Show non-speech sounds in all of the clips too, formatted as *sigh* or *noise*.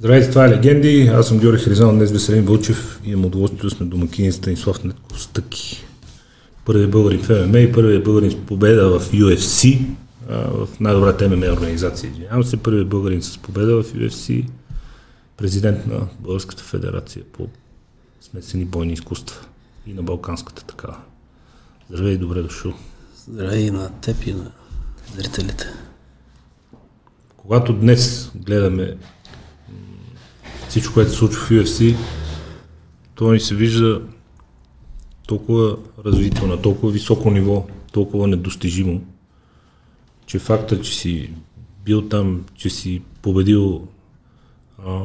Здравейте, това е Легенди. Аз съм Георги Хризан, днес Веселин Вълчев и имам удоволствието да сме домакини Станислав Нетко Стъки. Първият българин в ММА и първият българин с победа в UFC, в най-добрата ММА организация. Извинявам се, първият българин с победа в UFC, президент на Българската федерация по смесени бойни изкуства и на Балканската такава. Здравей добре дошъл. Здравей на теб и на зрителите. Когато днес гледаме всичко, което се случва в UFC, то ни се вижда толкова развито, на толкова високо ниво, толкова недостижимо, че факта, че си бил там, че си победил а,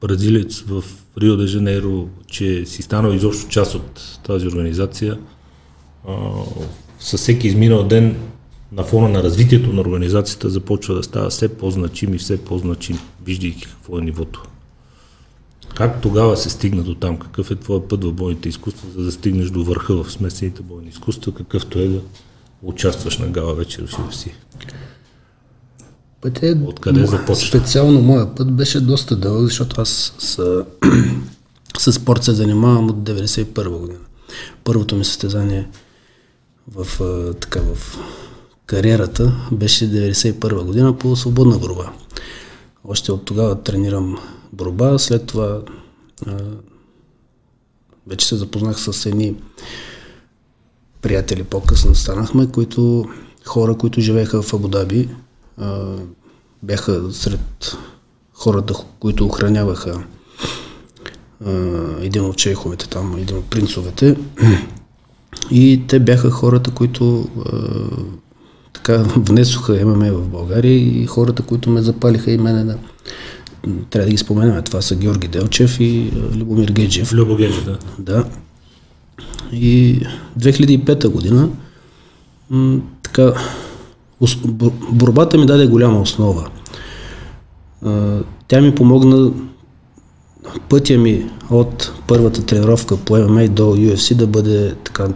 бразилец в Рио де Жанейро, че си станал изобщо част от тази организация, а, със всеки изминал ден на фона на развитието на организацията започва да става все по-значим и все по-значим, виждайки какво е нивото. Как тогава се стигна до там? Какъв е твоят път в бойните изкуства, за да стигнеш до върха в смесените бойни изкуства, какъвто е да участваш на гала вечер в UFC? Път е, Откъде започна? Специално моя път беше доста дълъг, защото аз с, *clears throat* с спорт се занимавам от 1991 година. Първото ми състезание в, така, в кариерата беше 1991 година по свободна борба. Още от тогава тренирам борба, след това вече се запознах с едни приятели, по-късно станахме, които хора, които живееха в Абудаби, бяха сред хората, които охраняваха един от чеховете там, един от принцовете. *clears throat* И те бяха хората, които така внесоха ММА в България и хората, които ме запалиха и мене да трябва да ги споменаме. Това са Георги Делчев и Любомир Геджев. Любо Геджев, да. Да. И 2005 година м- така, борбата ми даде голяма основа. Тя ми помогна пътя ми от първата тренировка по ММА до UFC да бъде така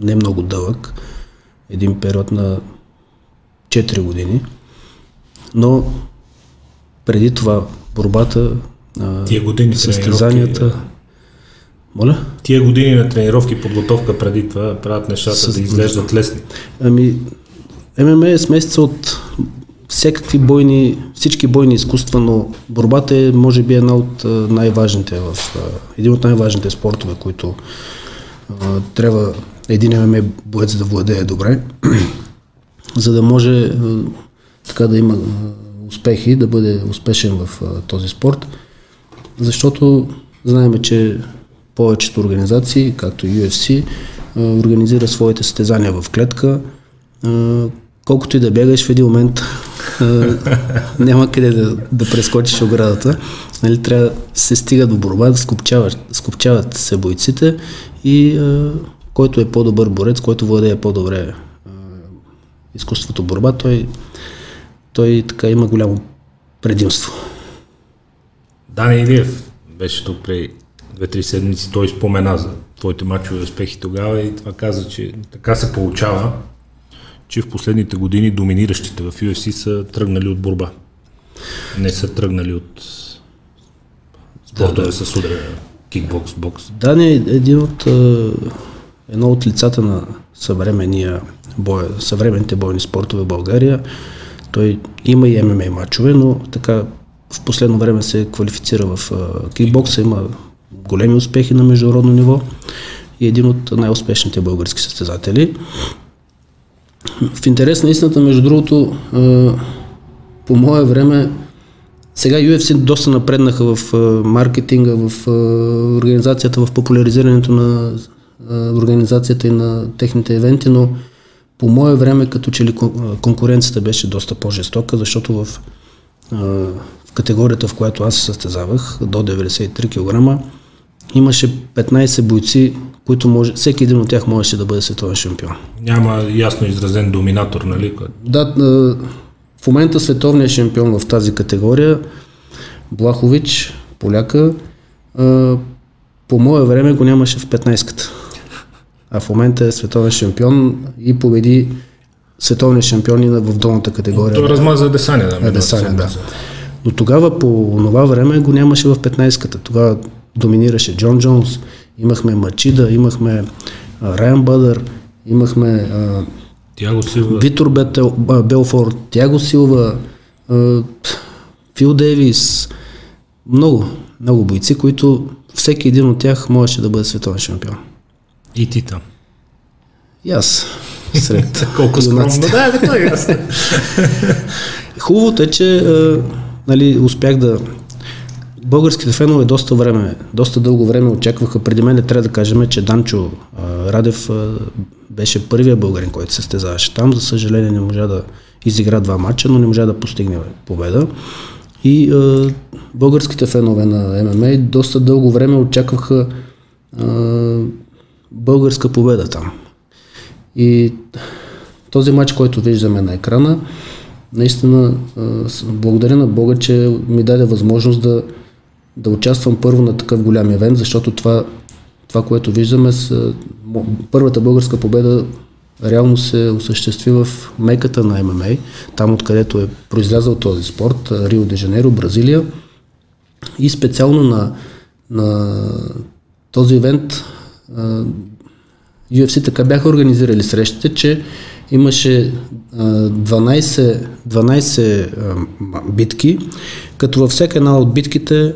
не много дълъг. Един период на 4 години. Но преди това борбата, Тия години състезанията... Моля? Тия години на тренировки, подготовка преди това правят нещата С... да изглеждат лесни. Ами, ММА е смесица от всякакви бойни, всички бойни изкуства, но борбата е, може би, една от най-важните в, един от най-важните спортове, които а, трябва един ММА боец да владее добре за да може е, така да има е, успехи, да бъде успешен в е, този спорт, защото знаем, че повечето организации, както и UFC, организира своите състезания в клетка. Колкото и да бегаш в един момент, няма къде да, да прескочиш оградата. Нали, трябва се стига до борба, да скупчават, скупчават се бойците и който е по-добър борец, който владее по-добре изкуството борба, той, той така има голямо предимство. Дани Илиев беше тук преди две-три седмици, той спомена за твоите мачове успехи тогава и това каза, че така се получава, че в последните години доминиращите в UFC са тръгнали от борба. Не са тръгнали от спортове да, да. с ударя, кикбокс, бокс. Дани е един от, едно от лицата на съвременния бой, съвременните бойни спортове в България. Той има и ММА мачове, но така в последно време се квалифицира в кикбокса, има големи успехи на международно ниво и един от най-успешните български състезатели. В интерес на истината, между другото, по мое време, сега UFC доста напреднаха в маркетинга, в организацията, в популяризирането на организацията и на техните евенти, но по мое време като че ли конкуренцията беше доста по-жестока, защото в, в категорията, в която аз състезавах, до 93 кг, имаше 15 бойци, които може, всеки един от тях можеше да бъде световен шампион. Няма ясно изразен доминатор, нали? Да, в момента световният шампион в тази категория, Блахович, поляка, по мое време го нямаше в 15-ката а в момента е световен шампион и победи световни шампиони в долната категория. Той размаза Десания, да. Десания, да. Но тогава по това време го нямаше в 15-ката. Тогава доминираше Джон Джонс, имахме Мачида, имахме Райан Бъдър, имахме а, Тяго Силва. Витор Бетел, а, Белфорд, Тяго Силва, а, Фил Дейвис, много, много бойци, които всеки един от тях можеше да бъде световен шампион. И ти там. И аз сред *laughs* Колко скромно. Да, да, това е. *laughs* Хубавото е, че а, нали, успях да... Българските фенове доста време, доста дълго време очакваха. Преди мен трябва да кажем, че Данчо а, Радев а, беше първия българин, който се състезаваше там. За съжаление не можа да изигра два матча, но не можа да постигне победа. И а, българските фенове на ММА доста дълго време очакваха а, българска победа там. И този матч, който виждаме на екрана, наистина благодаря на Бога, че ми даде възможност да, да участвам първо на такъв голям евент, защото това, това което виждаме с първата българска победа реално се осъществи в меката на ММА, там откъдето е произлязъл този спорт, Рио де Жанейро, Бразилия. И специално на, на този евент UFC така бяха организирали срещите, че имаше а, 12, 12 а, м- битки, като във всяка една от битките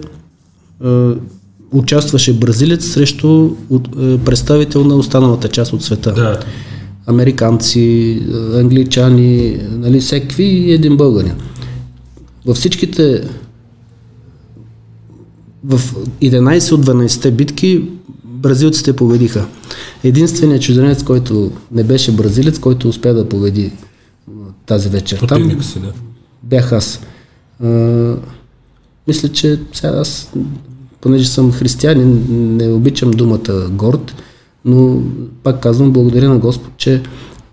участваше бразилец срещу представител на останалата част от света. Да. Американци, англичани, нали, всеки и един българин. Във всичките в 11 от 12 битки бразилците победиха. Единственият чужденец, който не беше бразилец, който успя да победи тази вечер. Там Противника си, да. бях аз. А, мисля, че сега аз, понеже съм християнин, не обичам думата горд, но пак казвам, благодаря на Господ, че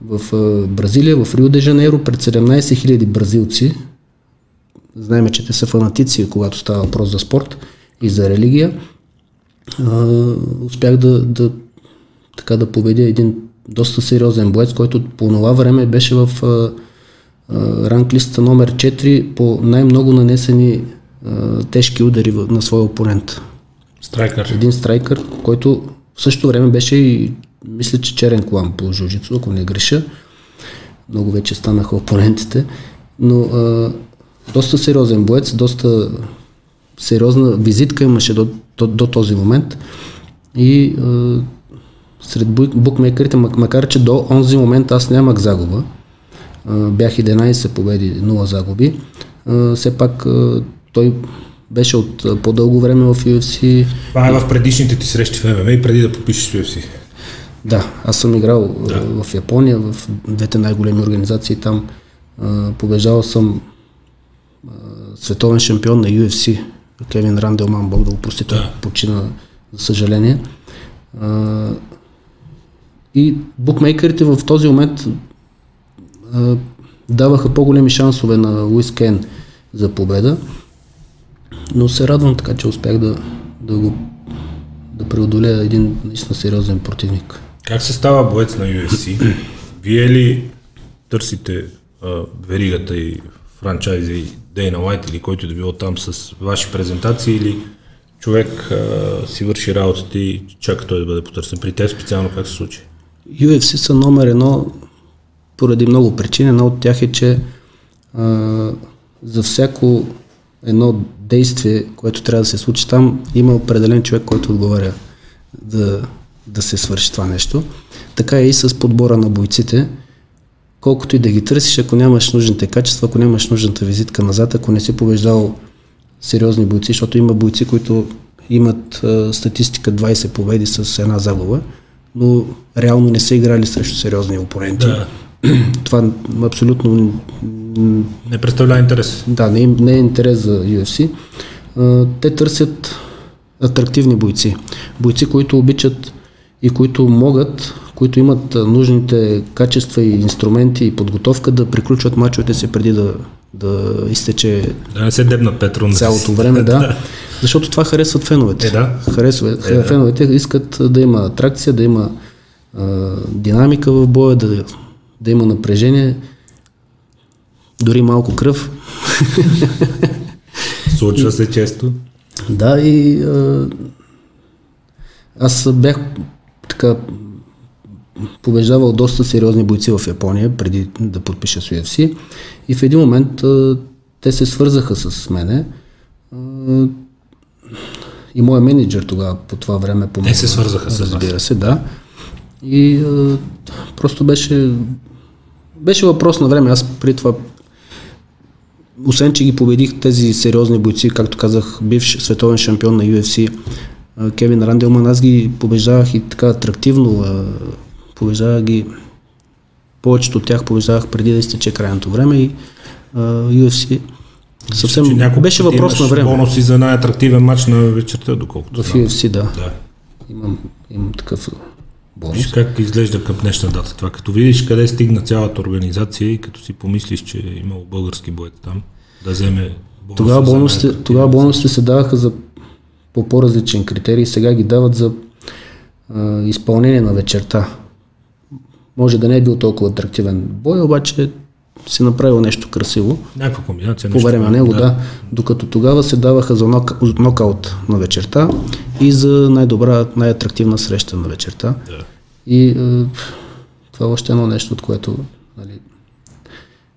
в Бразилия, в Рио де Жанейро, пред 17 000 бразилци, знаеме, че те са фанатици, когато става въпрос за спорт и за религия, а, успях да, да, така да победя един доста сериозен боец, който по това време беше в а, а, ранглиста номер 4 по най-много нанесени а, тежки удари на своя опонент. Страйкър. Един страйкър, който в същото време беше и мисля, че черен колан по жужицу, ако не греша. Много вече станаха опонентите. Но а, доста сериозен боец, доста сериозна визитка имаше до, до, до този момент. И а, сред бук- букмекерите, мак- макар че до онзи момент аз нямах загуба, а, бях 11 победи, 0 загуби, а, все пак а, той беше от по-дълго време в UFC. Това е в предишните ти срещи в ММА и преди да подпишеш в UFC. Да, аз съм играл да. в Япония, в двете най-големи организации там. А, побеждавал съм световен шампион на UFC, Кевин Ранделман, Бог да го прости, той Да. почина, за съжаление. А, и букмейкерите в този момент а, даваха по-големи шансове на Луис Кен за победа, но се радвам така, че успях да, да го да преодолея един наистина сериозен противник. Как се става боец на UFC? Вие ли търсите а, веригата и франчайза и Дейна Лайт или който да било там с ваши презентации или човек а, си върши работата и чака той да бъде потърсен? При теб специално как се случи? UFC са номер едно поради много причини. Една от тях е, че а, за всяко едно действие, което трябва да се случи там, има определен човек, който отговаря да, да се свърши това нещо. Така е и с подбора на бойците. Колкото и да ги търсиш, ако нямаш нужните качества, ако нямаш нужната визитка назад, ако не си побеждал сериозни бойци, защото има бойци, които имат а, статистика 20 победи с една загуба, но реално не са играли срещу сериозни опоненти. Да. *clears throat* Това абсолютно Не представлява интерес. да, не, е- не е интерес за UFC. А, те търсят атрактивни бойци. Бойци, които обичат и които могат, които имат нужните качества и инструменти и подготовка да приключват мачовете си преди да, да изтече Да не се дебнат пет рунда. цялото време, *laughs* да. Защото това харесват феновете. Е, да. Харесва, Е, да. Феновете искат да има атракция, да има а, динамика в боя, да, да има напрежение, дори малко кръв. *laughs* Случва се често. Да, и а, аз бях така побеждавал доста сериозни бойци в Япония, преди да подпиша с UFC. И в един момент а, те се свързаха с мене. А, и моят менеджер тогава по това време помогна. Те се свързаха с Разбира се, да. И а, просто беше, беше въпрос на време. Аз при това освен, че ги победих тези сериозни бойци, както казах, бивш световен шампион на UFC, Кевин Ранделман, аз ги побеждавах и така атрактивно, побеждавах ги, повечето от тях побеждавах преди да изтече крайното време и UFC съвсем Че беше въпрос на време. бонуси за най-атрактивен матч на вечерта, доколкото В. UFC, да. Да. Имам, имам такъв бонус. Виж как изглежда към днешна дата това. Като видиш къде стигна цялата организация и като си помислиш, че е имало български боец там, да вземе бонуса Тогава бонусите, тогава бонусите се даваха за по по-различен критерий, сега ги дават за а, изпълнение на вечерта. Може да не е бил толкова атрактивен бой, обаче си направил нещо красиво Някаква комбинация. по време на него, да. Докато тогава се даваха за нок, нокаут на вечерта и за най-добра, най-атрактивна среща на вечерта. Да. И е, това е още едно нещо, от което нали,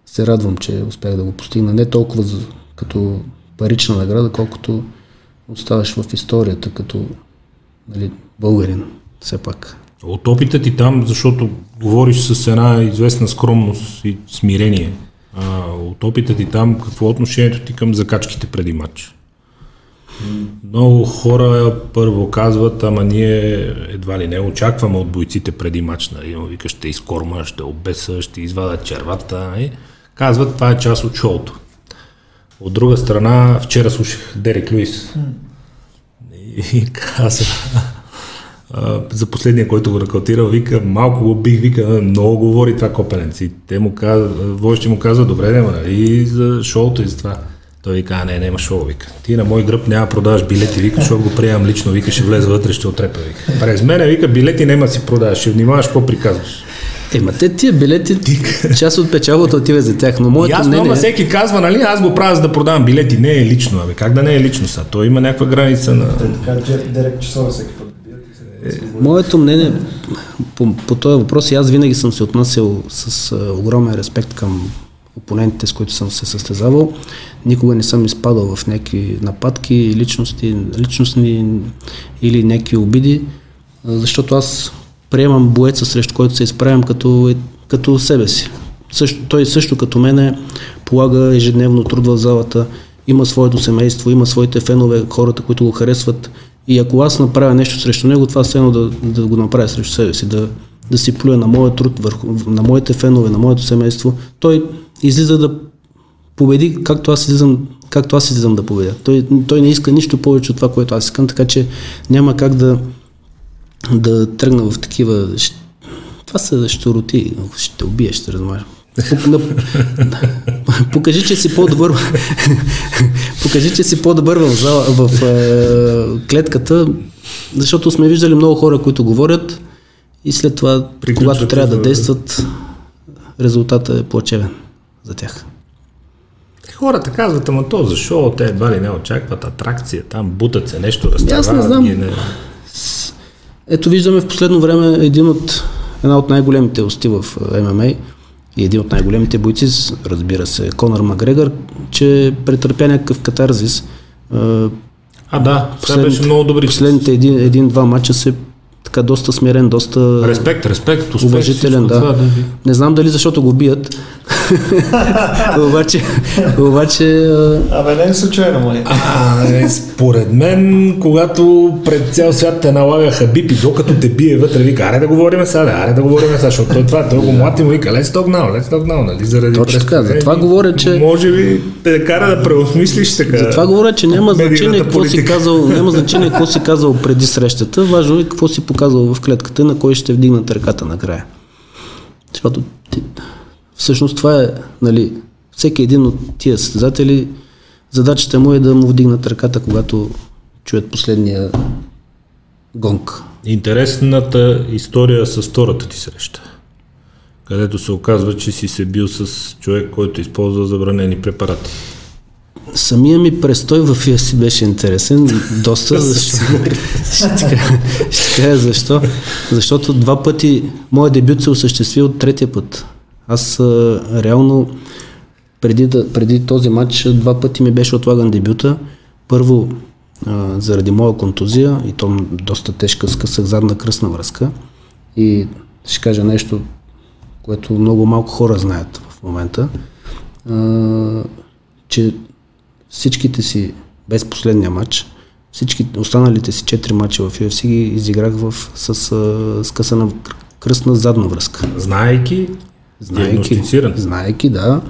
се радвам, че успях да го постигна. Не толкова за, като парична награда, колкото оставаш в историята като нали, българин, все пак. От опита ти там, защото говориш с една известна скромност и смирение, а, от опита ти там, какво е отношението ти към закачките преди матч? Много хора първо казват, ама ние едва ли не очакваме от бойците преди матч, нали, вика ще изкормаш, ще обесаш, ще извадят червата. Нали? Казват, това е част от шоуто. От друга страна, вчера слушах Дерек Луис и каза, а, за последния, който го рекалтирал, вика, малко го бих, вика, много говори това копенец. И те му каза, водещи му казва, добре, нема, нали, за шоуто и за това. Той вика, а не, няма шоу, вика. Ти на мой гръб няма продаваш билети, вика, защото го приемам лично, вика, ще влезе вътре, ще отрепа, вика. През мене, вика, билети няма да си продаваш, ще внимаваш какво приказваш. Ема те тия билети, част от печалбата отива за тях, но моето Ясно, мнение... ама всеки казва, нали, аз го правя за да продавам билети, не е лично, абе, как да не е лично са? Той има някаква граница на... Те така Дерек часове всеки път Моето мнение по, по този въпрос и аз винаги съм се отнасял с а, огромен респект към опонентите, с които съм се състезавал. Никога не съм изпадал в някакви нападки, личности, личностни или някакви обиди, защото аз приемам боеца, срещу който се изправям като, е- като себе си. Също, той също като мене полага ежедневно труд в залата, има своето семейство, има своите фенове, хората, които го харесват. И ако аз направя нещо срещу него, това все едно да, да го направя срещу себе си, да, да си плюя на моя труд, върху, на моите фенове, на моето семейство. Той излиза да победи, както аз излизам, както аз излизам да победя. Той, той не иска нищо повече от това, което аз искам, така че няма как да, да тръгна в такива... Това са щуроти, ще убия, ще размажа. Покажи, че си по-добър. Покажи, че си по-добър в, зала, в е, клетката, защото сме виждали много хора, които говорят и след това, когато трябва да действат, резултатът е плачевен за тях. Хората казват, ама то за шоу, те едва ли не очакват атракция, там бутат се нещо, Ами Аз не знам. Не... Ето виждаме в последно време един от, една от най-големите усти в е, ММА и един от най-големите бойци, разбира се, Конор Макгрегор, че претърпя някакъв катарзис. А да, това беше много добри. Последните един, един-два матча се така доста смирен, доста Респект, респект, успех. уважителен, да. това, Не знам дали защото го бият. *laughs* обаче, обаче Абе, не е случайно, май. А, е, според мен, когато пред цял свят те налага Хабиб и докато те бие вътре, вика, аре да говорим сега, да, аре да говорим сега, защото той това, той го млати му вика, let's talk now, let's talk now, нали, заради Точно така, пресконференция. затова говоря, че- Може би те кара да преосмислиш така. Затова говоря, че няма значение какво си казал, няма значение какво си казал преди срещата, важно е какво си показал в клетката, на кой ще вдигнат ръката накрая. Защото всъщност това е, нали, всеки един от тия състезатели, задачата му е да му вдигнат ръката, когато чуят последния гонг. Интересната история с втората ти среща, където се оказва, че си се бил с човек, който използва забранени препарати. Самия ми престой в UFC беше интересен, доста, защо, ще, кажа защо. Защото два пъти, моят дебют се осъществи от третия път. Аз а, реално преди, да, преди този матч два пъти ми беше отлаган дебюта. Първо а, заради моя контузия и то доста тежка, скъсах задна кръсна връзка. И ще кажа нещо, което много малко хора знаят в момента, а, че всичките си, без последния матч, всички останалите си четири матча в UFC ги изиграх в, с а, скъсана кр- кръстна задна връзка. Знаейки, диагностициран. знаейки, да.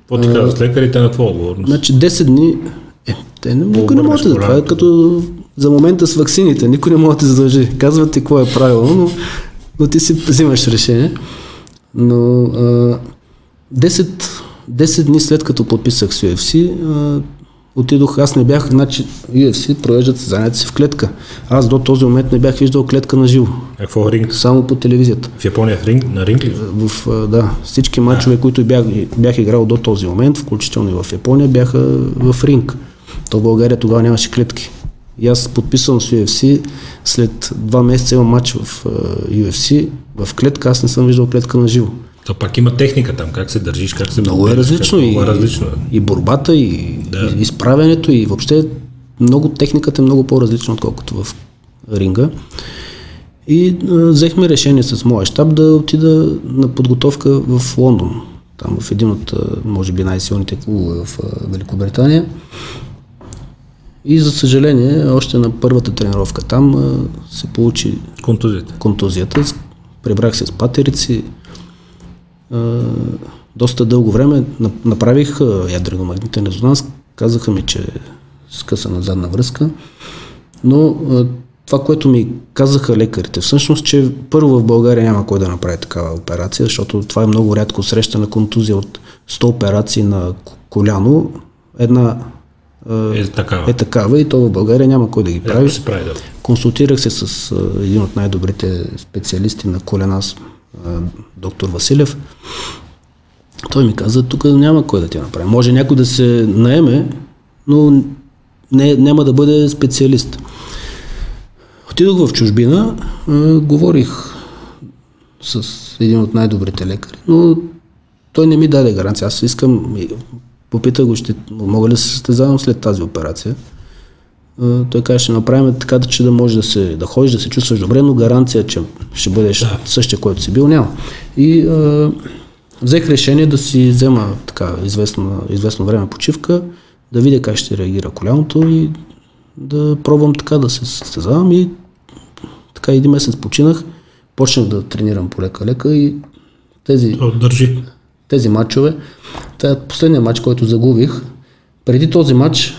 Какво ти казват лекарите на твоя отговорност? Значи 10 дни, е, те не, никой не може да. Това е като за момента с ваксините. Никой не може да задължи. Казват ти какво е правилно, но, но ти си взимаш решение. Но а, 10, 10 дни след като подписах с UFC, отидох, аз не бях, значи UFC провеждат състезанията си в клетка. Аз до този момент не бях виждал клетка на живо, Какво ринг? само по телевизията. В Япония в ринг, на ринг ли? В, да, всички матчове, които бях, бях играл до този момент, включително и в Япония, бяха в ринг. То в България тогава нямаше клетки. И аз подписвам с UFC, след два месеца имам матч в UFC, в клетка, аз не съм виждал клетка на живо. То пак има техника там, как се държиш, как се Много е различно. как- И, Много е различно. и борбата, и, Да. и изправянето, и въобще много, техниката е много по-различна, отколкото в ринга. И а, взехме решение с моя щаб да отида на подготовка в Лондон. Там в един от, може би, най-силните клубове в а, Великобритания. И за съжаление, още на първата тренировка там а, се получи Контузията. контузията. Прибрах се с патерици. Доста дълго време на- направих ядрено-магнитен резонанс. Казаха ми, че е скъсана задна връзка. Но това, което ми казаха лекарите, всъщност, че първо в България няма кой да направи такава операция, защото това е много рядко срещана контузия от 100 операции на коляно. Една а, Е такава. е такава и то в България няма кой да ги прави. Прави. се прави, да. Консултирах се с един от най-добрите специалисти на колена, доктор Василев. Той ми каза, тук няма кой да ти направи. Може някой да се наеме, но не, няма да бъде специалист. Отидох в чужбина, говорих с един от най-добрите лекари, но той не ми даде гаранция. Аз искам, попитах го, ще, мога ли да се състезавам след тази операция. Той каже, ще направим така, че да можеш да, се, да ходиш, да се чувстваш добре, но гаранция, че ще бъдеш да. същия, който си бил, няма. И а, взех решение да си взема така известно, известно време почивка, да видя как ще реагира коляното и да пробвам така да се състезавам и така един месец починах, почнах да тренирам по лека-лека и тези То държи. тези матчове. Това е последния матч, който загубих. Преди този матч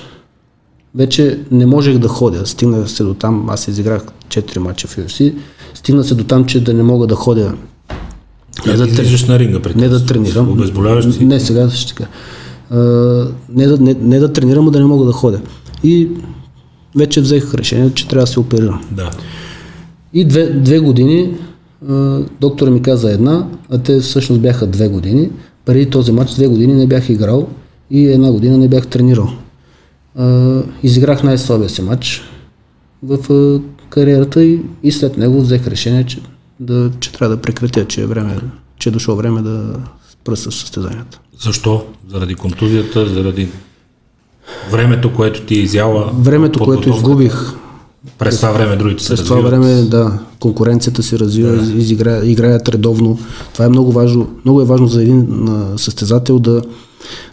вече не можех да ходя. Стигна се до там, аз изиграх 4 матча в UFC, стигна се до там, че да не мога да ходя не да, трени- Излизаш на ринга не да тренирам. Обезболяваш. Не, сега ще кажа. А, не, да, не, не да тренирам, а да не мога да ходя. И вече взех решение, че трябва да се оперирам. Да. И две, две години доктора ми каза една, а те всъщност бяха две години. Преди този матч две години не бях играл и една година не бях тренирал. А, изиграх най-слабия си матч в а, кариерата и, и след него взех решение, че, да, че трябва да прекратя, че е, време, че е дошло време да спра с състезанията. Защо? Заради контузията, заради времето, което ти е изяла. Времето, което изгубих През това време другите се През това развиват. време, да, конкуренцията се развива, да. изигра, играят редовно. Това е много важно. Много е важно за един състезател да,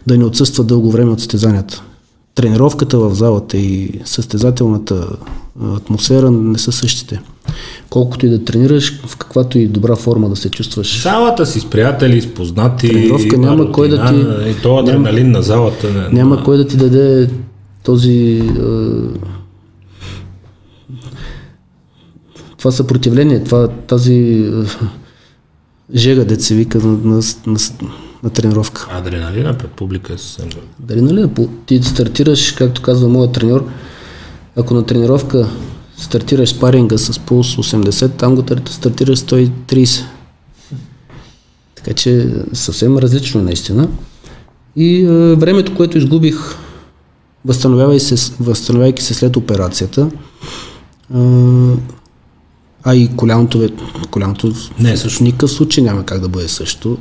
да не отсъства дълго време от състезанията. Тренировката в залата и състезателната атмосфера не са същите. Колкото и да тренираш, в каквато и добра форма да се чувстваш. Залата си с приятели, с познати. Тренировка няма кой да ти- И то адреналин на залата. Не, Няма кой да ти даде този това съпротивление, това, тази жега, се вика на, на, на, на тренировка. Адреналина пред публика е съвсем нали, по- ти стартираш, както казва моят треньор, ако на тренировка стартираш спаринга с пулс 80, там го стартираш 130. Така че съвсем различно е наистина. И а, времето, което изгубих възстановявай се, възстановявайки се след операцията, а, а и коляното, коляното Не е в също. никакъв случай няма как да бъде също.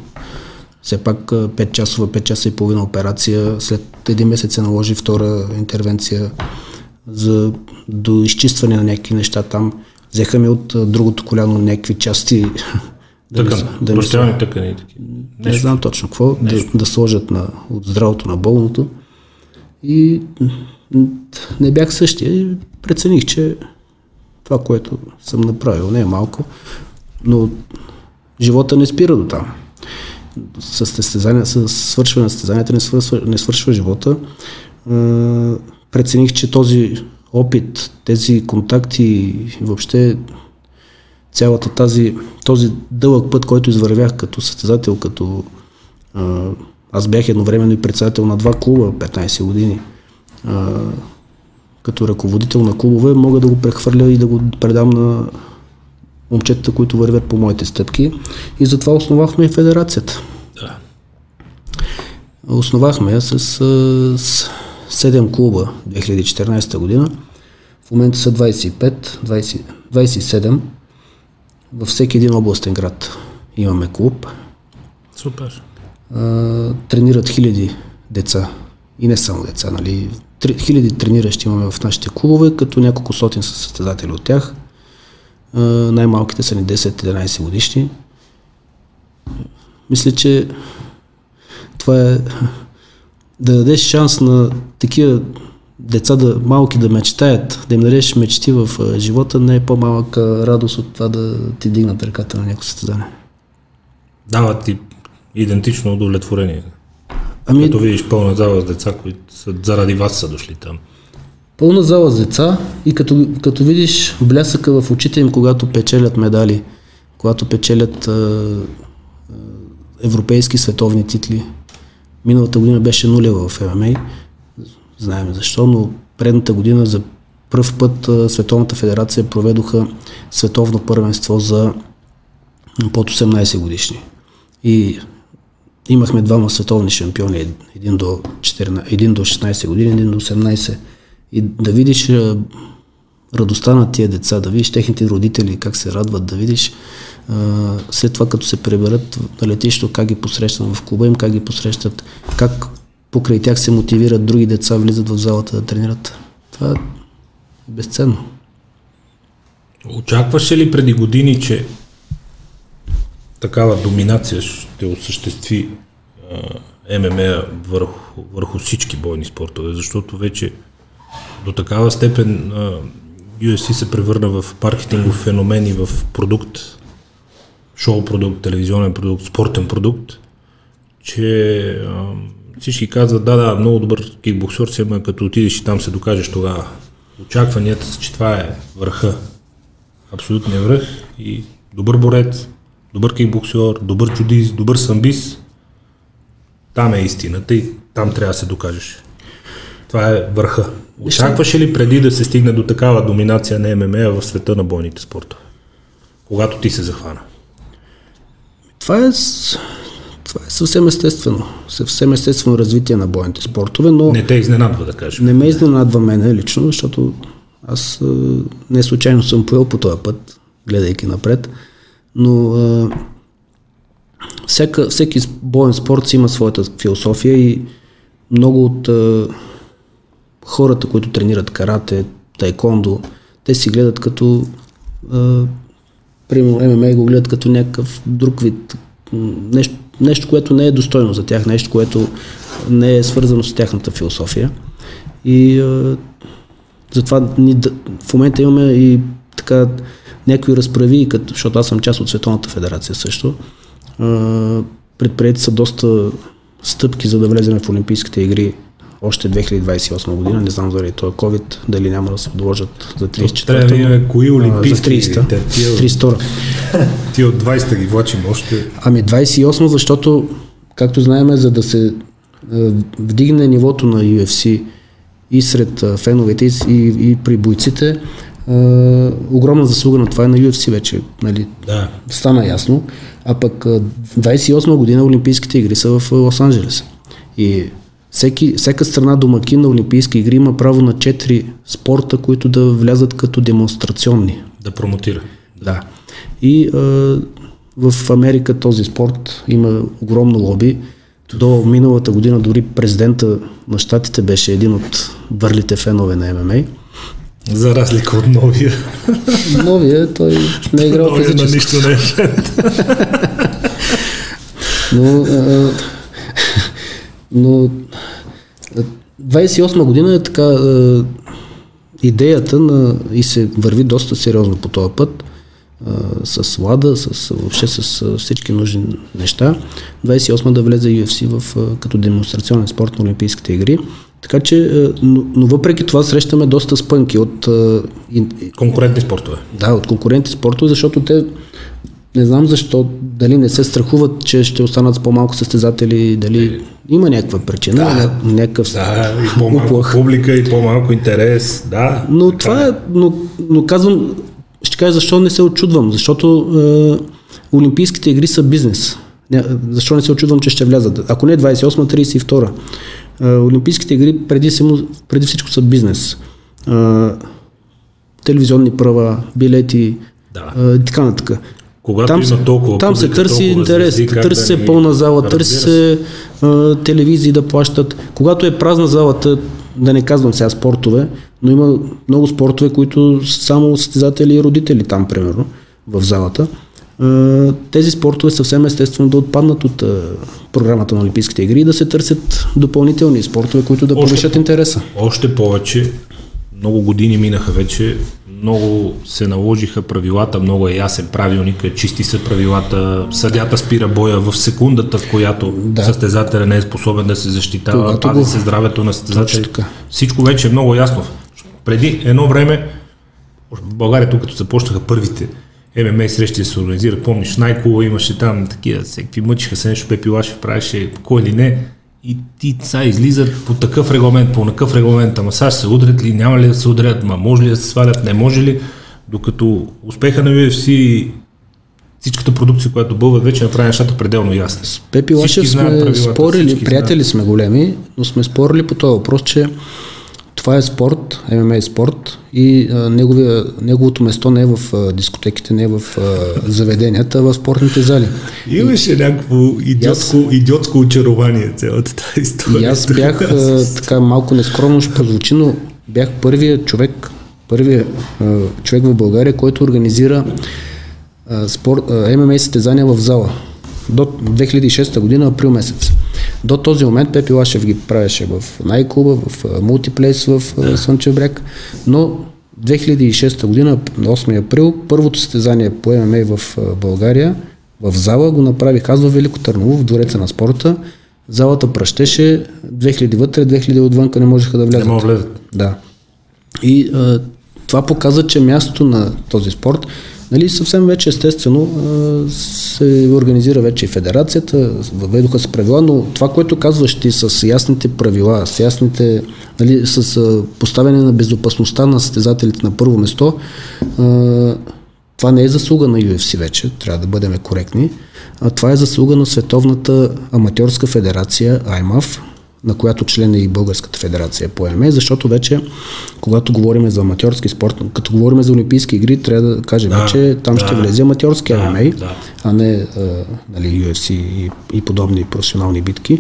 Все пак 5 часова, 5 часа и половина операция, след един месец се наложи втора интервенция за до изчистване на някакви неща там. Взеха ми от другото коляно някакви части. *laughs* да Тъкан, да се- бащални тъкани и такива. не знам точно какво, да, да сложат на, от здравото на болното. И не бях същия и прецених, че това, което съм направил, не е малко, но живота не спира до там. С, състезания, с свършване на състезанията не свършва, не свършва живота. Е, прецених, че този опит, тези контакти и въобще цялата тази, този дълъг път, който извървях като състезател, като а, аз бях едновременно и председател на два клуба 15 години. А, като ръководител на клубове мога да го прехвърля и да го предам на момчетата, които вървят по моите стъпки. И затова основахме и федерацията. Да. Основахме с, с 7 клуба 2014 година. В момента са 25, 20, 27. Във всеки един областен град имаме клуб. Супер. А, тренират хиляди деца. И не само деца, нали? Три- Хиляди трениращи имаме в нашите клубове, като няколко сотин са състезатели от тях. Най-малките са ни 10-11 годишни. Мисля, че това е да дадеш шанс на такива деца да малки да мечтаят, да им дадеш мечти в живота, не е по-малка радост от това да ти дигнат ръката на някакво състезание. Дава ти идентично удовлетворение. Ами, Като видиш пълна зала с деца, които са, заради вас са дошли там. Пълна зала с деца и като, като видиш блясъка в очите им, когато печелят медали, когато печелят а, европейски световни титли. Миналата година беше нулева в ММА, знаем защо, но предната година за първ път Световната федерация проведоха световно първенство за под 18 годишни. И имахме двама световни шампиони, един до, 14, един до 16 години, един до 18. И да видиш радостта на тия деца, да видиш техните родители как се радват, да видиш след това като се преберат на летището, как ги посрещат в клуба им, как ги посрещат, как покрай тях се мотивират други деца, влизат в залата да тренират. Това е безценно. Очакваше ли преди години, че такава доминация ще осъществи ММА върху, върху всички бойни спортове, защото вече до такава степен а, UFC се превърна в маркетингов феномен и в продукт, шоу продукт, телевизионен продукт, спортен продукт, че а, всички казват, да, да, много добър кикбоксер си, ама като отидеш и там се докажеш тогава. Очакванията са, че това е върха абсолютния връх и добър борец, добър кикбоксер, добър чудист, добър самбис. Там е истината и там трябва да се докажеш. Това е върха. Очакваше ли преди да се стигне до такава доминация на ММА в света на бойните спортове? Когато ти се захвана. Това е, това е съвсем естествено. Съвсем естествено развитие на бойните спортове, но Не те изненадва да кажем. не ме изненадва мене лично, защото аз не случайно съм поел по този път, гледайки напред, но а, всяка, всеки боен спорт си има своята философия и много от а, хората, които тренират карате, тайкондо, те си гледат като примерно ММА го гледат като някакъв друг вид, нещо, нещо, което не е достойно за тях, нещо, което не е свързано с тяхната философия. И а, затова ни, в момента имаме и така някои разправи, защото аз съм част от Световната федерация също. А, предприяти са доста стъпки, за да влезем в Олимпийските игри още 2028 година. Не знам заради този COVID, дали няма да се отложат за 34 Трябва да кои олимпийски за 30-та. игри? Те- тия- 32 Ти от 20-та *laughs* ги влачим още. Ами 28, защото, както знаем, за да се е, вдигне нивото на UFC и сред е, феновете и, и, при бойците, е, огромна заслуга на това е на UFC вече, нали, Да. стана ясно. А пък е, 28 година Олимпийските игри са в е, Лос-Анджелес. И всеки, всяка страна домакин на Олимпийски игри има право на 4 спорта, които да влязат като демонстрационни. Да промотира. Да. И а, в Америка този спорт има огромно лоби. До миналата година дори президента на щатите беше един от върлите фенове на ММА. За разлика от новия. Новия, той не е играл Новия на физически. нищо не е. Но, а, но а, 28 година е така идеята на, и се върви доста сериозно по този път с Лада, с, въобще с всички нужни неща. 28 да влезе UFC в, като демонстрационен спорт на Олимпийските игри. Така че, но, но въпреки това срещаме доста спънки от, Конкурентни спортове. да, от конкуренти спортове, защото те не знам защо, дали не се страхуват, че ще останат с по-малко състезатели, дали има някаква причина, да, някакъв Да, и по-малко уплах. публика, и по-малко интерес. Да. Но така това е, но, но казвам, ще кажа защо не се очудвам, защото е, Олимпийските игри са бизнес. Не, защо не се очудвам, че ще влязат? Ако не 28, 32. Е, Олимпийските игри преди, преди всичко са бизнес. Е, телевизионни права, билети, Да. е, и така нататък. Когато там, има се- толкова там се публика, търси толкова интерес, звезди, търси да се пълна зала, търси се. се а, телевизии да плащат. Когато е празна залата, да не казвам сега спортове, но има много спортове, които са само състезатели и родители там, примерно, в залата. А, тези спортове съвсем естествено да отпаднат от а, програмата на Олимпийските игри и да се търсят допълнителни спортове, които да повишат по- интереса. Още повече, много години минаха вече, много се наложиха правилата, много е ясен правилник, чисти са правилата, съдята спира боя в секундата, в която Да. състезателя не е способен да се защитава, Когато пази го- се здравето на състезателя. Всичко вече е много ясно. Преди едно време, в България тук като започнаха първите ММА срещи да се организират, помниш, най-куло имаше там такива, всеки мъчиха се нещо, Пепи Лашев правеше кой или не, и ти сега излизат по такъв регламент, по такъв регламент, ама сега ще се удрят ли, няма ли да се удрят, ма може ли да се свалят, не може ли, докато успеха на UFC всичката продукция, която бълват, вече направи нещата пределно ясни. Пепи Всички Лашев сме правилата, спорили, приятели сме големи, но сме спорили по този въпрос, че това е спорт, ММА е спорт и а, неговия, неговото место не е в а, дискотеките, не е в а, заведенията, а в спортните зали. *laughs* Имаше някакво идиотско, идиотско очарование цялата тази история. И аз бях а, *laughs* така малко нескромно ще прозвучи, но бях първият човек, първият а, човек в България, който организира а, спорт, а, ММА състезания в зала. До 2006 година, април месец. До този момент Пепи Лашев ги правеше в Най-Куба, в Мултиплейс в Слънчев бряг, но 2006 година, на 8 април, първото състезание по ММА в България, в зала, го направих аз в Велико Търново, в двореца на спорта. Залата пръщеше, 2000 вътре, 2000 отвънка не можеха да влязат. Не могат да влезат. Да. И а, това показва, че мястото на този спорт, нали, съвсем вече естествено се организира вече и федерацията, въведоха се правила, но това, което казваш ти с ясните правила, с ясните, нали, с поставяне на безопасността на състезателите на първо место, това не е заслуга на UFC вече, трябва да бъдем коректни, а това е заслуга на Световната аматьорска федерация IMAF, на която член е и Българската федерация по ММА, защото вече, когато говорим за аматьорски спорт, като говорим за Олимпийски игри, трябва да кажем, Да, че там да. ще влезе аматьорски Да, ММА, да. а не а, нали, UFC и, и подобни професионални битки.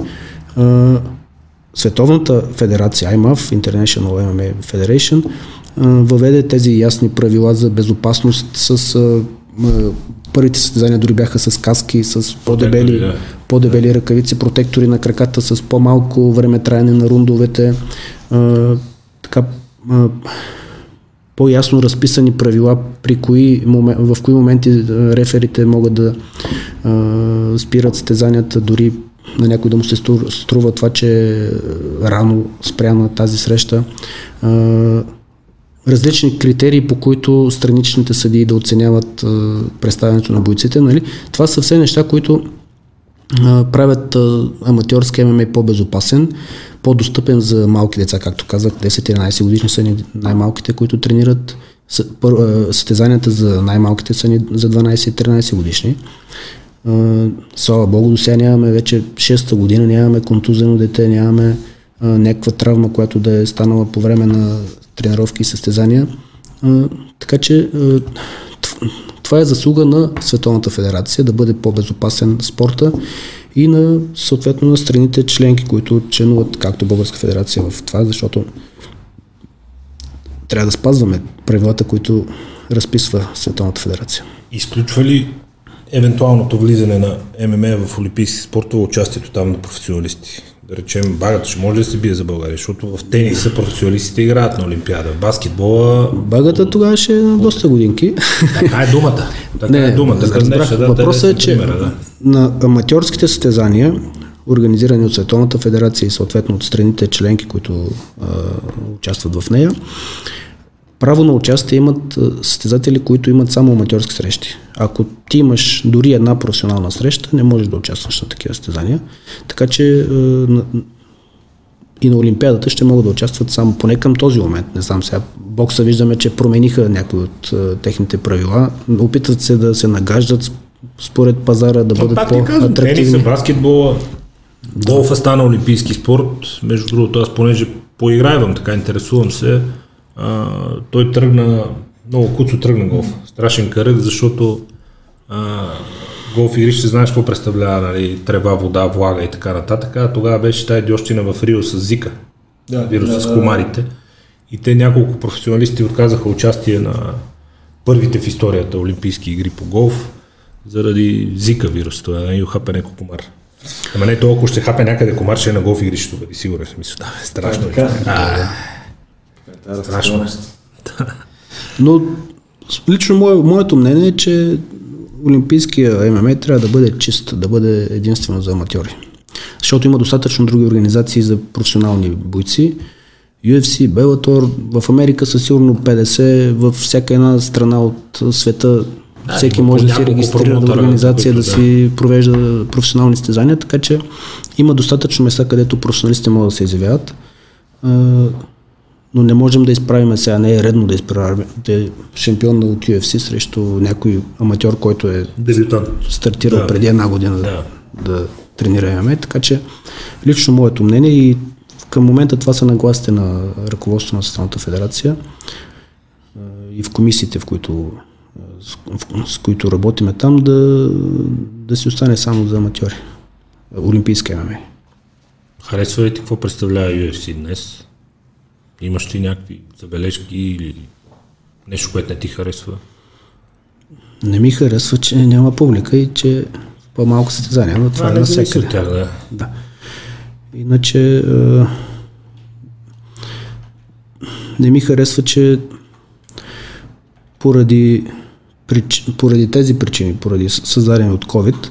А, Световната федерация IMAF, International MMA Federation, въведе тези ясни правила за безопасност с първите състезания дори бяха с каски, с по-дебели, да. по-дебели ръкавици, протектори на краката с по-малко време траяне на рундовете, а, така а, по-ясно разписани правила, при кои, в кои моменти реферите могат да а, спират състезанията, дори на някой да му се стру- струва това, че е рано спряна тази среща. А, различни критерии, по които страничните съдии да оценяват а, представянето на бойците. Нали? Това са все неща, които а, правят а, аматьорски ММА по-безопасен, по-достъпен за малки деца, както казах, 10-11 годишни са най-малките, които тренират. Състезанията за най-малките са ни за 12-13 годишни. Слава Богу, до сега нямаме вече 6-та година, нямаме контузено дете, нямаме някаква травма, която да е станала по време на тренировки и състезания. А, така че а, това е заслуга на Световната федерация да бъде по-безопасен спорта и на съответно на страните членки, които членуват както Българска федерация в това, защото трябва да спазваме правилата, които разписва Световната федерация. Изключва ли евентуалното влизане на ММА в олимпийски спортове участието там на професионалисти? Да речем, багата ще може да се бие за България, защото в тениса професионалистите играят на Олимпиада. В баскетбола... Багата тогава ще е на доста годинки. Така е думата. Така е думата. разбрах. Да, Въпросът е, те че примера, да. на аматьорските състезания, организирани от Световната федерация и съответно от страните членки, които а, участват в нея, право на участие имат състезатели, които имат само аматьорски срещи. Ако ти имаш дори една професионална среща, не можеш да участваш на такива състезания. Така че на, и на Олимпиадата ще могат да участват само поне към този момент. Не знам сега. Бокса виждаме, че промениха някои от а, техните правила. Опитват се да се нагаждат според пазара, да Но бъдат казвам, тениса, по-атрактивни. баскетбола, голфа стана олимпийски спорт. Между другото, аз понеже поиграйвам, така интересувам се, а, той тръгна, много куцо тръгна голф. Страшен кръг, защото а, голф игрище, знаеш какво представлява, нали, трева, вода, влага и така нататък. А тогава беше тая дьощина в Рио с Зика, Да, вируса да, с да, комарите. И те няколко професионалисти отказаха участие на първите в историята Олимпийски игри по голф заради Зика вирус, това е хапе някой комар. Ама не толкова ще хапе някъде комар, ще е на голф игрището, бъди сигурен съм. Мисля, да, е страшно. Така, е. така, А, да. страшно. Но лично мое, моето мнение е, че Олимпийския ММА трябва да бъде чист, да бъде единствено за аматьори. Защото има достатъчно други организации за професионални бойци. UFC, Bellator, в Америка са сигурно 50, във всяка една страна от света Да, всеки може да си регистрира да организация, да да. си провежда професионални стезания, така че има достатъчно места, където професионалистите могат да се изявяват. Но не можем да изправим сега, не е редно да изправим да е шампион от UFC срещу някой аматьор, който е Дебютант. стартирал Да. преди една година да, Да. тренира ММА, така че лично моето мнение и към момента това са нагласите на ръководството на Съставната федерация и в комисиите, в които, с които работиме там, да, да си остане само за аматьори. Олимпийска ММА. Харесва ли ти какво представлява UFC днес? Имаш ли някакви забележки или нещо, което не ти харесва? Не ми харесва, че няма публика и че по-малко състезания, но това е не зависи навсякъде. тях, да. Да. Иначе а, не ми харесва, че поради, прич, поради тези причини, поради създадени от COVID,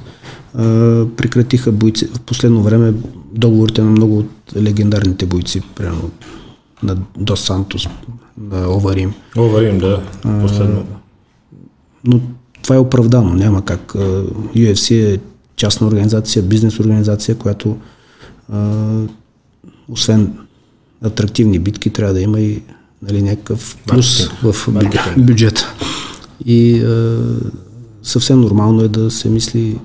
а, прекратиха бойци, в последно време договорите на много от легендарните бойци, примерно на Дос Сантос, на Оварим. Говорим, да. Последно. Но това е оправдано, няма как. UFC е частна организация, бизнес организация, която а, освен атрактивни битки, трябва да има и нали, някакъв плюс в бю- бюджета. И а, съвсем нормално е да се мисли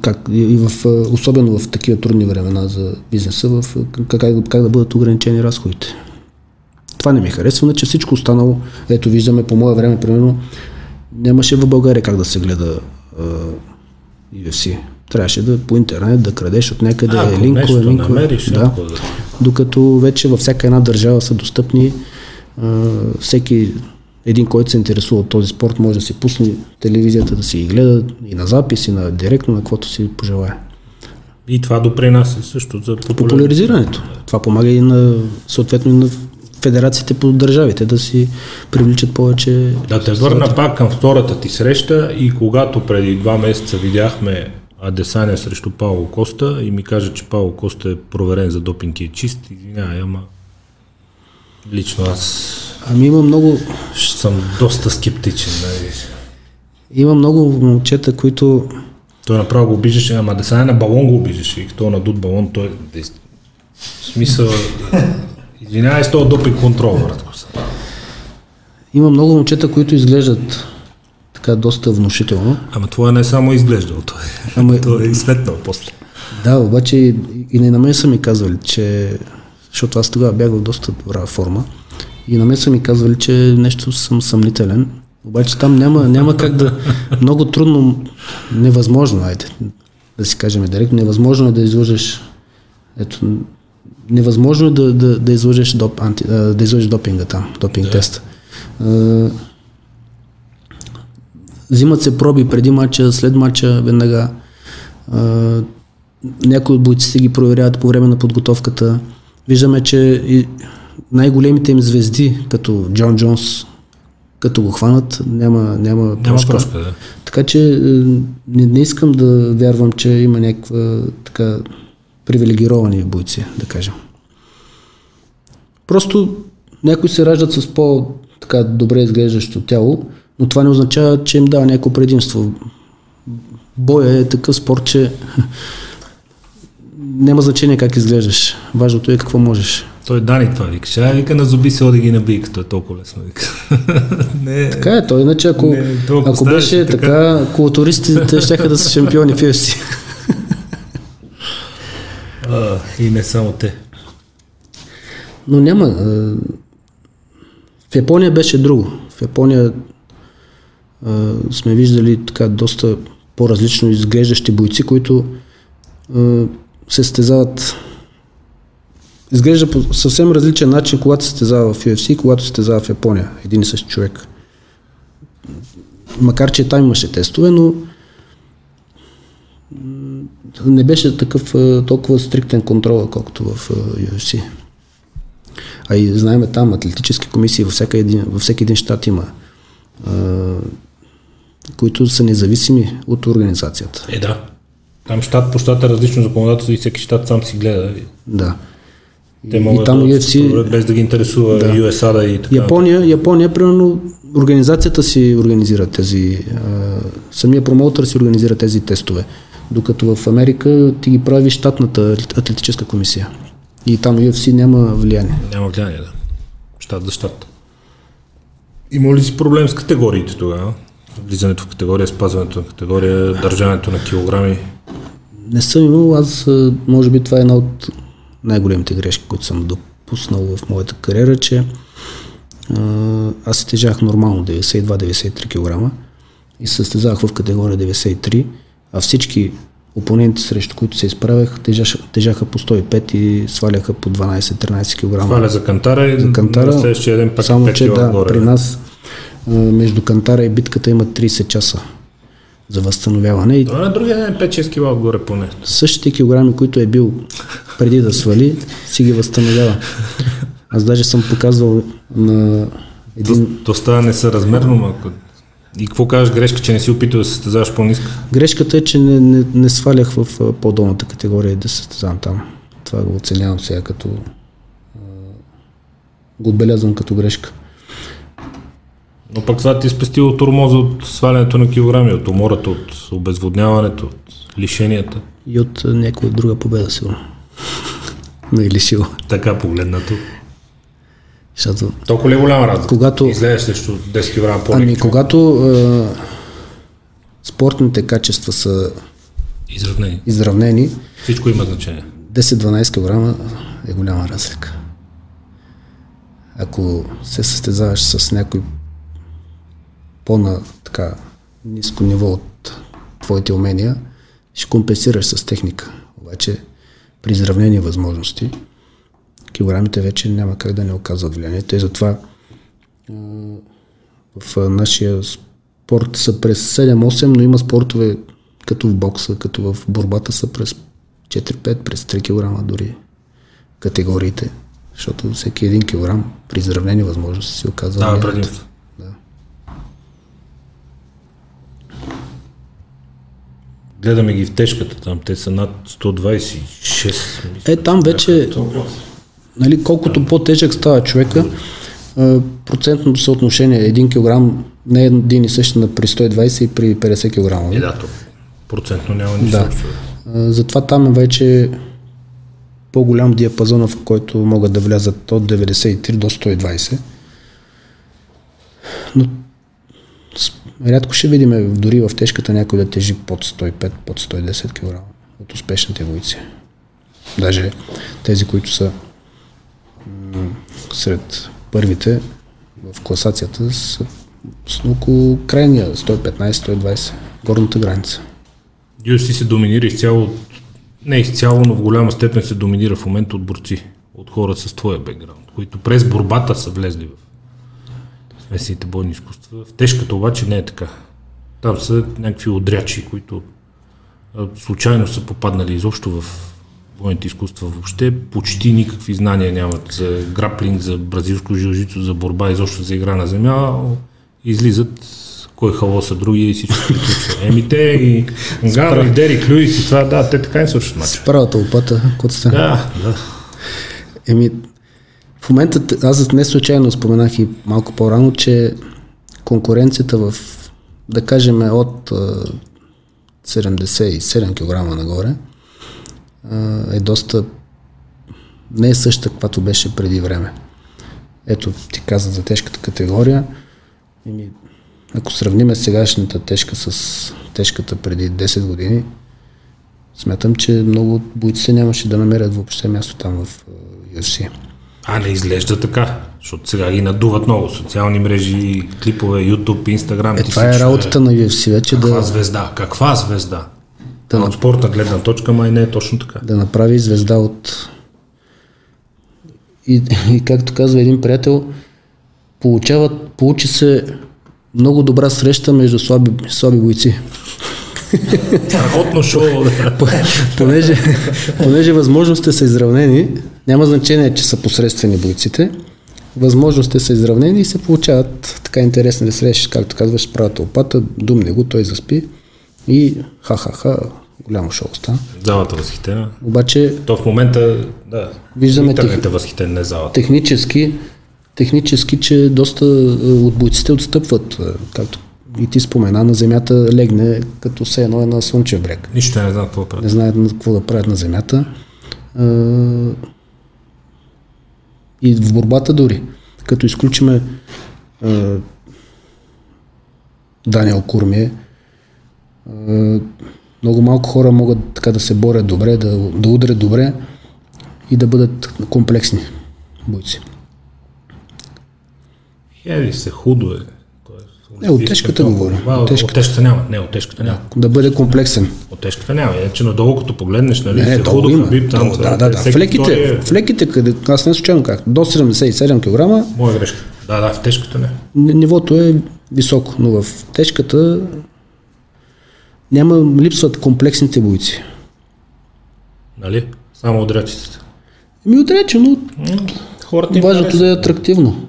как, и в, а, особено в такива трудни времена за бизнеса, в, как, как, да бъдат ограничени разходите. Това не ми харесва, че всичко останало, ето виждаме по мое време, примерно, нямаше в България как да се гледа а, UFC. Трябваше да по интернет да крадеш от някъде Ако линкове, нещо линкове. намериш, да. Докато вече във всяка една държава са достъпни, а, всеки един, който се интересува от този спорт, може да си пусне телевизията, да си ги гледа и на запис, и на директно, на каквото си пожелая. И това допринася също за популяризиране. Популяризирането. Това помага и на, съответно, и на федерациите по държавите да си привличат повече. Да те върна пак към втората ти среща и когато преди два месеца видяхме Адесаня срещу Пауло Коста и ми каже, че Пауло Коста е проверен за допинг и е чист, извинявай, ама лично аз Ами има много, ще съм доста скептичен. Нали. има много момчета, които Той направо го обиждаше, ама Адесаня на балон го обиждаше и като надут балон, той. В смисъл... Извинявай с този допинг контрол, братко. има много момчета, които изглеждат така доста внушително. Ама това не е само изглеждал, той, Ама той е и светнал после. Да, обаче и, и на мен са ми казвали, че... Защото аз тогава бях в доста добра форма. И на мен са ми казвали, че нещо съм съмнителен. Обаче там няма, няма как да... Много трудно, невъзможно, айде, да си кажем директно, невъзможно е да излъжеш ето, невъзможно е да, да, да, излъжеш доп, анти, да излъжеш допинга там, допинг да. тест. Взимат се проби преди мача, след мача, веднага. Някои от бойците ги проверяват по време на подготовката. Виждаме, че най-големите им звезди, като Джон Джонс, като го хванат, няма, няма, няма прошка. прошка да. Така че не, не искам да вярвам, че има някаква така привилегировани бойци, да кажем. Просто някои се раждат с по така добре изглеждащо тяло, но това не означава, че им дава някакво предимство. Боя е такъв спорт, че *laughs* няма значение как изглеждаш. Важното е какво можеш. Той Дани това вика. Ще вика на зуби се оди ги наби, като е толкова лесно вика. *laughs* не, така е, той иначе ако, не, ако беше така, така културистите *laughs* ще да са шампиони в UFC. *laughs* а, и не само те. Но няма. В Япония беше друго. В Япония а, сме виждали така доста по-различно изглеждащи бойци, които а, се стезават изглежда по съвсем различен начин, когато се стезава в UFC и когато се стезава в Япония. Един и същ човек. Макар, че там имаше тестове, но не беше такъв толкова стриктен контрол, колкото в UFC. А и знаем там атлетически комисии във, всеки един, във всеки един щат има, а, които са независими от организацията. Е, да. Там щат по щат е различно законодателство и всеки щат сам си гледа. Да. Те могат и там да UFC, без да ги интересува да. USA да и така. Япония, Япония, примерно, организацията си организира тези, а, самия промоутър си организира тези тестове. Докато в Америка ти ги прави щатната атлетическа комисия. И там UFC няма влияние. Няма влияние, да. Щат за щат. Има ли си проблем с категориите тогава? Влизането в категория, спазването на категория, държането на килограми? Не съм имал. Аз, може би това е една от най-големите грешки, които съм допуснал в моята кариера, че аз се тежах нормално 92-93 кг и се състезавах в категория 93 а всички опоненти, срещу които се изправях, тежаха, тежаха по 105 и сваляха по 12-13 кг. Сваля за кантара и за кантара, на следващия ден пак само, че да, горе. при нас между кантара и битката има 30 часа за възстановяване. Това на другия ден 5-6 кг отгоре поне. Същите килограми, които е бил преди да свали, си ги възстановява. Аз даже съм показвал на един... То, то става несъразмерно, малко. И какво кажеш грешка, че не си опитал да се състезаваш по-низко? Грешката е, че не, не, не свалях в по-долната категория и да се състезавам там. Това го оценявам сега като... го отбелязвам като грешка. Но пък това ти е спестило тормоза от свалянето на килограми, от умората, от обезводняването, от лишенията. И от някоя друга победа, сигурно. *laughs* Не е лишило. Така погледнато. Защото... Толкова ли е голяма разлика? Когато... Излезеш срещу 10 кг по Ами, когато е, спортните качества са изравнени. изравнени, всичко има значение. 10-12 кг е голяма разлика. Ако се състезаваш с някой по-на така ниско ниво от твоите умения, ще компенсираш с техника. Обаче при изравнени възможности, килограмите вече няма как да не оказват влияние. Те затова в нашия спорт са през 7-8, но има спортове като в бокса, като в борбата са през 4-5, през 3 кг дори категориите, защото всеки един килограм при изравнени възможности си оказва да, предимство. Да. Гледаме ги в тежката там, те са над 126. Е, там вече, нали, колкото по-тежък става човека, процентното съотношение 1 кг не е един и същ на при 120 и при 50 кг. Е, да, то процентно няма нищо. Да. Затова там е вече по-голям диапазон, в който могат да влязат от 93 до 120. Но рядко ще видим дори в тежката някой да тежи под 105, под 110 кг. от успешните бойци. Даже тези, които са м- сред първите в класацията са с около крайния 115-120, горната граница. UFC се доминира изцяло, не изцяло, но в голяма степен се доминира в момента от борци, от хора с твоя бекграунд, които през борбата са влезли в смесените бойни изкуства. В тежката обаче не е така. Там са някакви отрячи, които случайно са попаднали изобщо в бойните изкуства въобще. Почти никакви знания нямат за граплинг, за бразилско жилжицо, за борба, изобщо за игра на земя. Излизат кой халоса други и всичко приключва. Еми те и Гано и Дерик Люис и това, да, те така и свършат матча. С правата лопата, каквото стане. Да, да. Еми, в момента, аз не случайно споменах и малко по-рано, че конкуренцията в, да кажем, от а, 77 кг нагоре е доста, не е съща, каквато беше преди време. Ето, ти каза за тежката категория. Еми, ако сравниме сегашната тежка с тежката преди 10 години, смятам, че много от бойците нямаше да намерят въобще място там в UFC. А не изглежда така, защото сега ги надуват много. Социални мрежи, клипове, YouTube, Instagram. Е, това е всичко работата на UFC вече Каква да, звезда? Каква звезда? Да, От спортна гледна точка, май не е точно така. да направи звезда от... И, и както казва един приятел, получават, получи се много добра среща между слаби, слаби бойци. Страхотно шоу. да. *laughs* понеже, понеже възможностите са изравнени, няма значение, че са посредствени бойците, възможностите са изравнени и се получават така интересни срещи, както казваш, правата опата, думне го, той заспи и ха-ха-ха, голямо шоу стана. Залата възхитена. Обаче То в момента, да, Виждаме тех- възхитен, не залата. технически, технически, че доста е, от бойците отстъпват, е, както и ти спомена, на земята легне, като все едно е на слънчев бряг. Нищо не знам какво Не правят. знаят на какво да правят на земята. И в борбата дори, като изключиме Даниел Курмие, много малко хора могат така да се борят добре, да, да удрят добре и да бъдат комплексни бойци. Хери се, худо е. Не, от тежката говоря. От От тежката. тежката няма. Не, от тежката няма. Да бъде комплексен. От тежката няма. Иначе надолу като погледнеш, нали, Не, долу худо, има. Хабиб, там, Долу, да, да, да. В леките, е- в леките, къде, аз не случайно как, до 77 кг Моя грешка. Да, да, в тежката не. нивото е високо, но в тежката няма, липсват комплексните бойци. Нали? Само отрядчиците. Ми отрече, но Хората им важното да е атрактивно.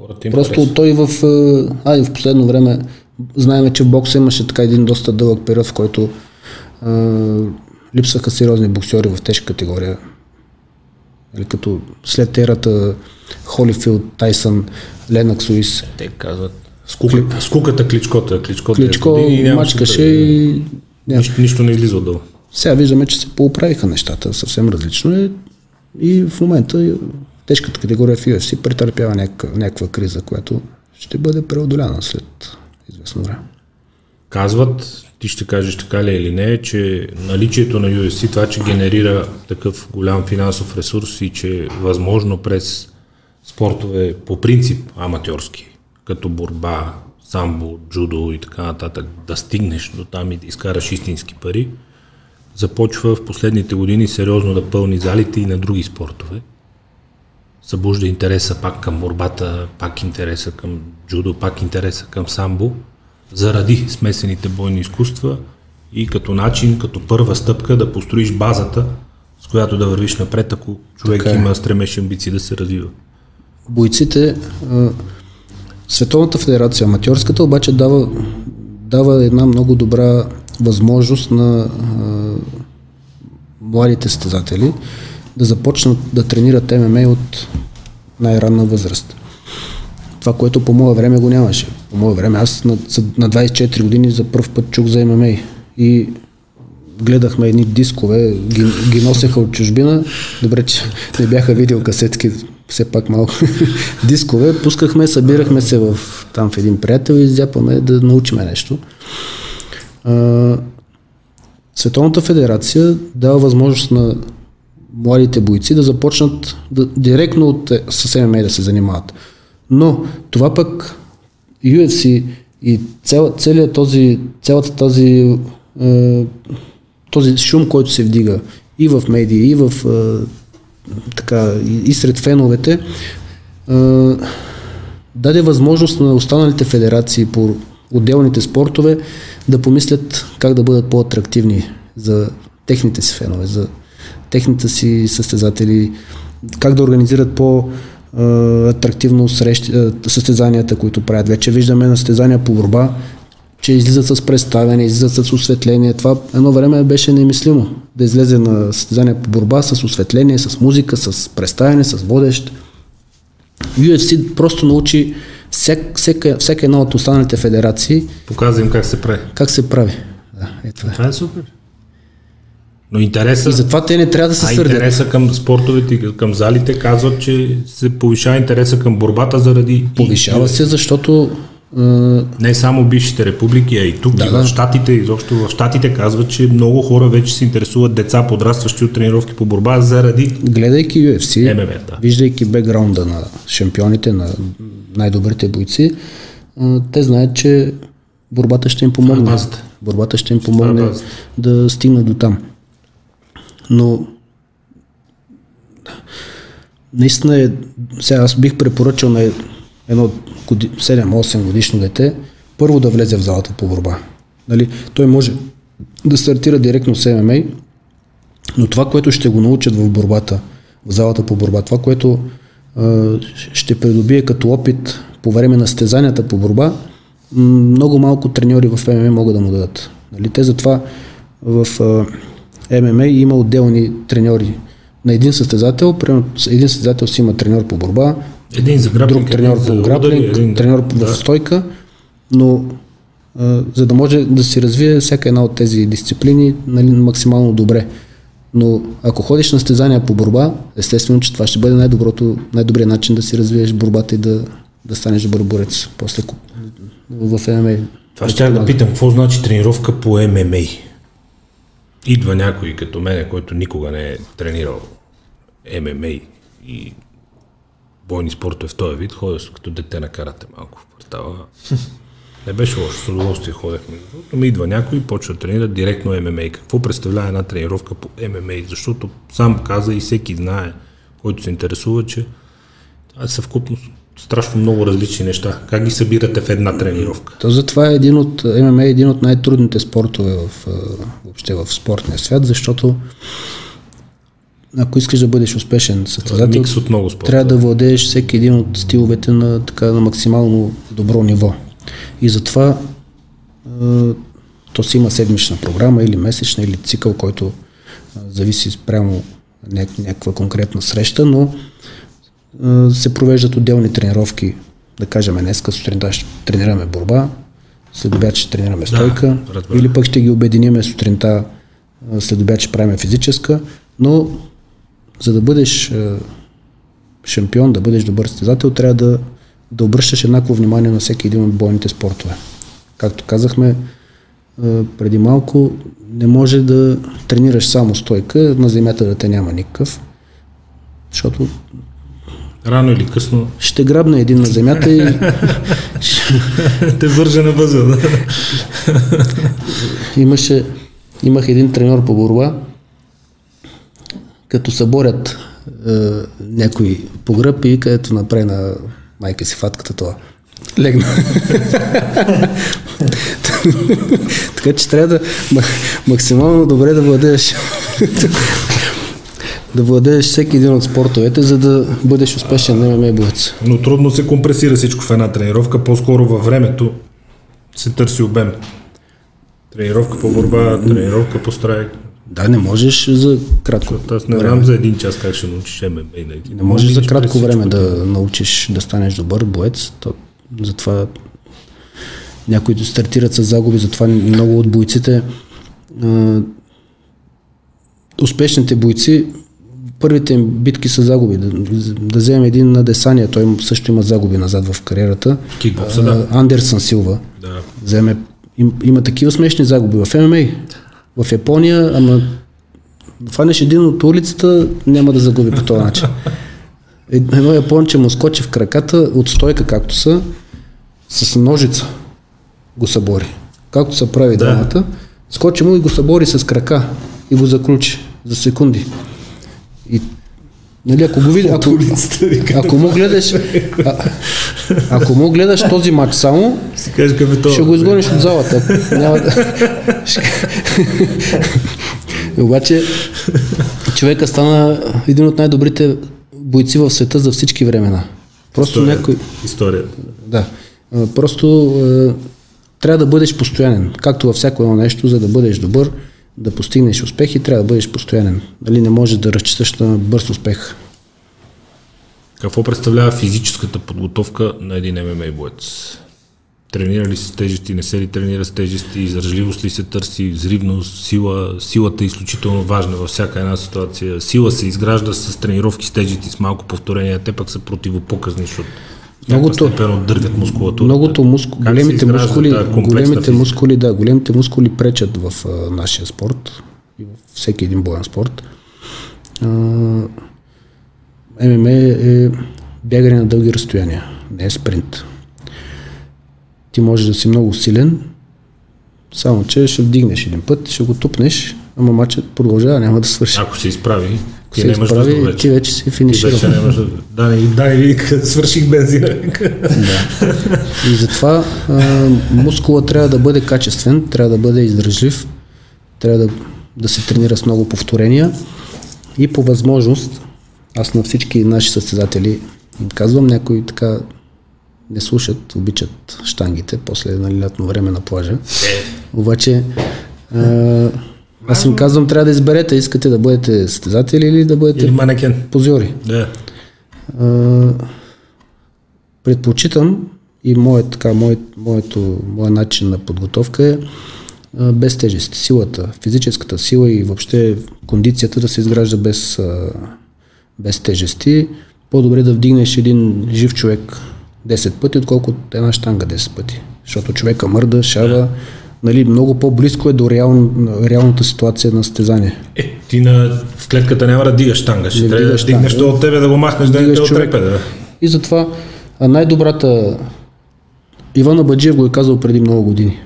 Хората им Просто харесват. той в, е, а и в последно време, знаем, че в бокса имаше така един доста дълъг период, в който е, липсваха сериозни боксери в тежка категория. Нали, като след ерата Холифилд, Тайсън, Ленакс Луис, Те казват. Скука, скуката кличкота. Кличкота Кличко е мачкаше да- и... Нищо, нищо не излиза отдолу. Сега виждаме, че се поуправиха нещата, съвсем различно е. И в момента тежката категория в UFC претърпява някаква, криза, която ще бъде преодоляна след известно време. Казват, ти ще кажеш така ли е или не, че наличието на UFC, това, че генерира такъв голям финансов ресурс и че възможно през спортове по принцип аматьорски, като борба, самбо, джудо и така нататък, да стигнеш до там и да изкараш истински пари, започва в последните години сериозно да пълни залите и на други спортове. Събужда интереса пак към борбата, пак интереса към джудо, пак интереса към самбо, заради смесените бойни изкуства и като начин, като първа стъпка да построиш базата, с която да вървиш напред, ако човек Така е. има стремеж амбиции да се развива. Бойците, Световната федерация, аматьорската, обаче дава, дава една много добра възможност на младите състезатели да започнат да тренират ММА от най-ранна възраст. Това, което по мое време го нямаше. По мое време аз на, на 24 години за първ път чух за ММА и гледахме едни дискове, ги, ги носеха от чужбина. Добре, че не бяха видеокасетки, все пак малко. *laughs* дискове, пускахме, събирахме се в, там в един приятел и зяпаме да научиме нещо. А, Световната федерация дава възможност на младите бойци да започнат да, директно от, е, с ММА да се занимават. Но това пък UFC и цял, целият този, цялата тази е, този шум, който се вдига и в медии, и в е, така, и, и сред феновете, е, даде възможност на останалите федерации по отделните спортове да помислят как да бъдат по-атрактивни за техните си фенове, за техните си състезатели, как да организират по- атрактивно срещи, състезанията, които правят. Вече виждаме на състезания по борба, че излизат с представяне, излизат с осветление. Това едно време беше немислимо да излезе на състезание по борба с осветление, с музика, с представяне, с водещ. UFC просто научи всек, всека, всяка една от останалите федерации. Показва им как се прави. Как се прави. Да, е това. Това е супер. Но интереса... И затова те не трябва да се а сърдят. интереса към спортовете, към залите казват, че се повишава интереса към борбата заради... Повишава се, защото не само бившите републики, а и тук, да, и в. Штатите, изобщо в Штатите казват, че много хора вече се интересуват деца, подрастващи от тренировки по борба заради... Гледайки UFC, ММА, да. виждайки бекграунда на шампионите, на най-добрите бойци, те знаят, че борбата ще им помогне. Борбата ще им помогне е да стигнат до там. Но наистина е, сега аз бих препоръчал на едно 7-8 годишно дете, първо да влезе в залата по борба. Нали? Той може да стартира директно с ММА, но това, което ще го научат в борбата, в залата по борба, това, което а, ще придобие като опит по време на стезанията по борба, много малко треньори в ММА могат да му дадат. Нали? Те затова в а, ММА има отделни треньори на един състезател, примерно един състезател си има треньор по борба, един за граплинг, друг треньор по граплинг, един... треньор да. в стойка, но а, за да може да си развие всяка една от тези дисциплини нали, максимално добре. Но ако ходиш на стезания по борба, естествено, че това ще бъде най-доброто, най-добрият начин да си развиеш борбата и да, да станеш добър борец после в ММА. Това ще да питам, какво значи тренировка по ММА? Идва някой като мене, който никога не е тренирал ММА и бойни спортове в този вид, ходя като дете на карате малко в квартала. *laughs* Не беше лошо, с удоволствие ходехме. Но ми идва някой и почва да тренира директно ММА. Какво представлява една тренировка по ММА? Защото сам каза и всеки знае, който се интересува, че това е съвкупност страшно много различни неща. Как ги събирате в една тренировка? То затова е един от, ММА е един от най-трудните спортове в, въобще в спортния свят, защото ако искаш да бъдеш успешен състезател, трябва да владееш всеки един от стиловете на, така, на максимално добро ниво. И затова е, то си има седмична програма или месечна, или цикъл, който е, зависи спрямо няк- някаква конкретна среща, но се провеждат отделни тренировки. Да кажем, днеска сутринта ще тренираме борба, след обяд ще тренираме стойка, да, или пък ще ги обединиме сутринта, след обяд ще правим физическа, но за да бъдеш шампион, да бъдеш добър състезател, трябва да, да обръщаш еднакво внимание на всеки един от бойните спортове. Както казахме преди малко, не може да тренираш само стойка, на земята да те няма никакъв, защото Рано или късно. Ще грабне един на земята и... *laughs* Те вържа на въза, да. Имаше, имах един треньор по борба, като съборят е, някой по гръб и където направи на майка си фатката това. Легна. *laughs* така че трябва да максимално добре да владееш да владееш всеки един от спортовете, за да бъдеш успешен ММА боец. Но трудно се компресира всичко в една тренировка, по-скоро във времето се търси обем. Тренировка по борба, тренировка по страйк. Да, не можеш за кратко Аз не знам за един час как ще научиш ММА. Не, не можеш за кратко време да научиш да станеш добър боец. То, затова някои стартират с загуби, затова много от бойците а, успешните бойци първите им битки са загуби. Да, да вземем един на Десания, той също има загуби назад в кариерата. Кикбокса, да. Андерсън Силва. Да. Вземе, им, има такива смешни загуби в ММА В Япония, ама фанеш един от улицата, няма да загуби по този начин. Едно японче му скочи в краката от стойка, както са, с ножица го събори. Както се прави Да. драмата, скочи му и го събори с крака и го заключи за секунди. И Нали, ако го види, ако, ако му гледаш, *laughs* а, ако му гледаш този матч само, какъв е ще го изгониш от залата. Няма. Ще- *laughs* Обаче човека стана един от най-добрите бойци в света за всички времена. Просто История. някой... Историята. Да. Просто трябва да бъдеш постоянен. Както във всяко едно нещо, за да бъдеш добър, да постигнеш успехи, трябва да бъдеш постоянен. Нали, не можеш да разчиташ на бърз успех. Какво представлява физическата подготовка на един ММА боец? Тренира ли се с тежести, не се ли тренира с тежести, издръжливост ли се търси, взривност, сила. Силата е изключително важна във всяка една ситуация. Сила се изгражда с тренировки с тежести, с малко повторения, те пък са противопоказни, защото Многото- отдървят мускулатурата. Многото муску... Как се големите мускули, комплексна големите мускули, да, големите мускули пречат в а, нашия спорт и в всеки един боен спорт. А, ММА е бягане на дълги разстояния, не е спринт. Ти можеш да си много силен, само че ще вдигнеш един път, ще го тупнеш, ама матчът продължава, няма да свърши. Ако се изправи, Ако ти се изправи, вече. ти вече си Ти финиширал. вече нямаш въздух. Да, не, да, не, свърших бензина. И затова а, мускула трябва да бъде качествен, трябва да бъде издържлив, трябва да, да се тренира с много повторения и по възможност, аз на всички наши състезатели им казвам, някои така не слушат, обичат штангите после нали, лятно време на плажа. Обаче а, аз им казвам, трябва да изберете, искате да бъдете състезатели или да бъдете Или манекен. позори. Да. А, предпочитам и моят, така, моят, моето, моят начин на подготовка е а, без тежест. Силата, физическата сила и въобще кондицията да се изгражда без, а, без тежести. По-добре да вдигнеш един жив човек 10 пъти, отколкото една штанга 10 пъти. Защото човека мърда, шава, нали, много по-близко е до реал, реалната ситуация на състезание. Е, ти на, в клетката няма да дигаш штанга, ще трябва да дигнеш то от тебе да го махнеш, да не те отрепе. Да. И затова най-добрата... Иван Абаджиев го е казал преди много години.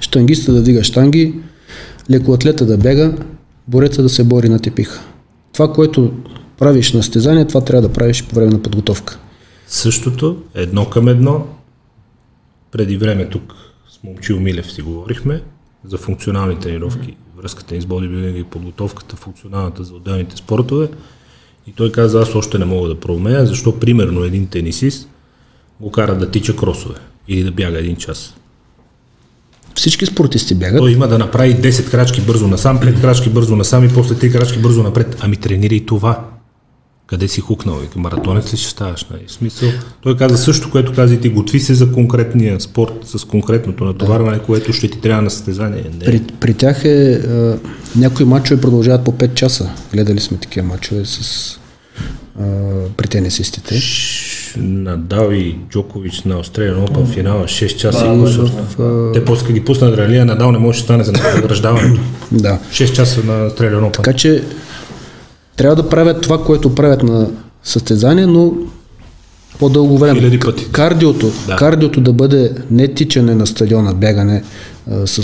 Штангиста да дига штанги, лекоатлета да бега, бореца да се бори на тепиха. Това, което правиш на стезание, това трябва да правиш по време на подготовка. Същото, едно към едно, преди време тук Момчил Милев си говорихме за функционални тренировки, връзката ни с бодибилдинга и подготовката, функционалната за отделните спортове. И той каза, аз още не мога да проумея, защо примерно един тенисист го кара да тича кросове или да бяга един час. Всички спортисти бягат. Той има да направи 10 крачки бързо насам, 5 крачки бързо насам и после 3 крачки бързо напред. Ами тренирай това. Къде си хукнал? Вика, маратонец ли ще ставаш? Нали? Смисъл, той каза също, което каза и ти, готви се за конкретния спорт, с конкретното натоварване, което ще ти трябва на състезание. Не. При, при тях е... А, някои мачове продължават по 5 часа. Гледали сме такива мачове с а, при тенисистите. Надал и Джокович на Australian Open финала 6 часа и И кусор. в, Те после ги пуснат ралия, Надал не може да стане за *coughs* награждаването. да. 6 часа на Australian Open. Така че трябва да правят това, което правят на състезание, но по-дълго време. Хиляди пъти. Кардиото, Да. да. кардиото да бъде не тичане на стадиона, бягане а, с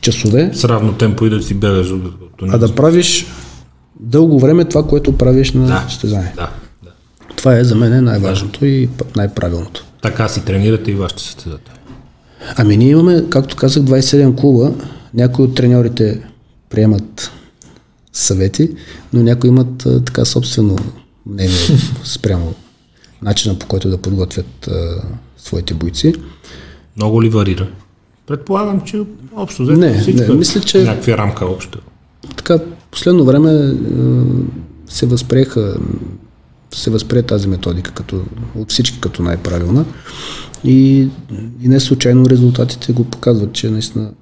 часове, С равно темпо и да си бягаш. а да правиш дълго време това, което правиш на Да. състезание. Да, да. Това е за мен най-важното и п- най-правилното. Така си тренирате и вашите състезатели. Ами ние имаме, както казах, 27 клуба. Някои от треньорите приемат съвети, но някои имат а, така собствено мнение спрямо начина по който да подготвят а, своите бойци. Много ли варира? Предполагам, че общо взето Не, всичко не, е мисля, че- някаква рамка общо. Така, последно време а, се възприеха се възприе тази методика като, от всички като най-правилна и, и не случайно резултатите го показват, че наистина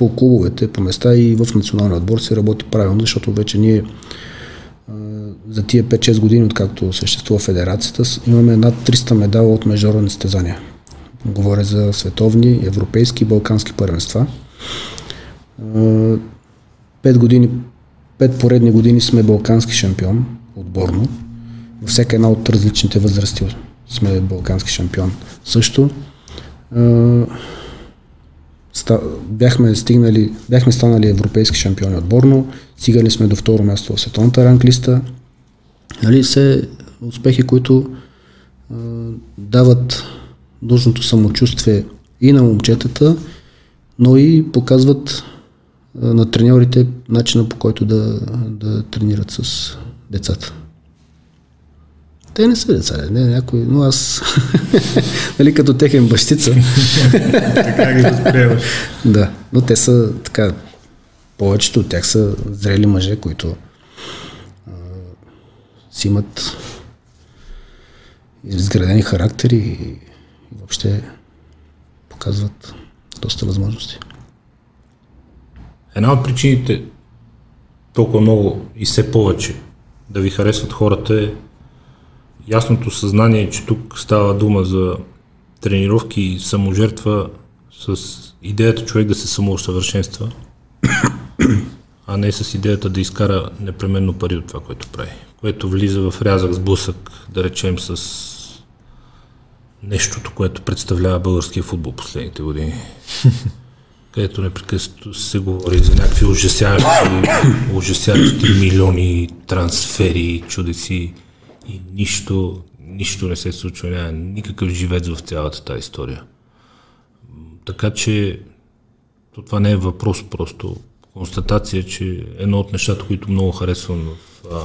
по клубовете, по места и в националния отбор се работи правилно, защото вече ние за тия 5-6 години, откакто съществува федерацията, имаме над 300 медала от международни състезания. Говоря за световни, европейски и балкански първенства. Пет години, пет поредни години сме балкански шампион, отборно. Във всяка една от различните възрасти сме балкански шампион. Също бяхме, стигнали, бяхме станали европейски шампиони отборно, стигали сме до второ място в световната ранглиста. Нали, все успехи, които а, дават нужното самочувствие и на момчетата, но и показват на треньорите начина по който да, да тренират с децата. Те не са деца, не, някой, но аз, *laughs* нали, като техен бащица, *laughs* Така ги възприемаш. да, но те са така, повечето от тях са зрели мъже, които а, си имат изградени характери и, и въобще показват доста възможности. Една от причините толкова много и все повече да ви харесват хората е ясното съзнание, че тук става дума за тренировки и саможертва с идеята човек да се самоусъвършенства, а не с идеята да изкара непременно пари от това, което прави. Което влиза в рязък сблъсък, да речем, с нещото, което представлява българския футбол последните години *laughs* където непрекъснато се говори за някакви ужасяващи, ужасяващи милиони трансфери, чудеси и нищо, нищо не се случва, няма никакъв живец в цялата тази история. Така че то това не е въпрос, просто констатация, че едно от нещата, които много харесвам в а,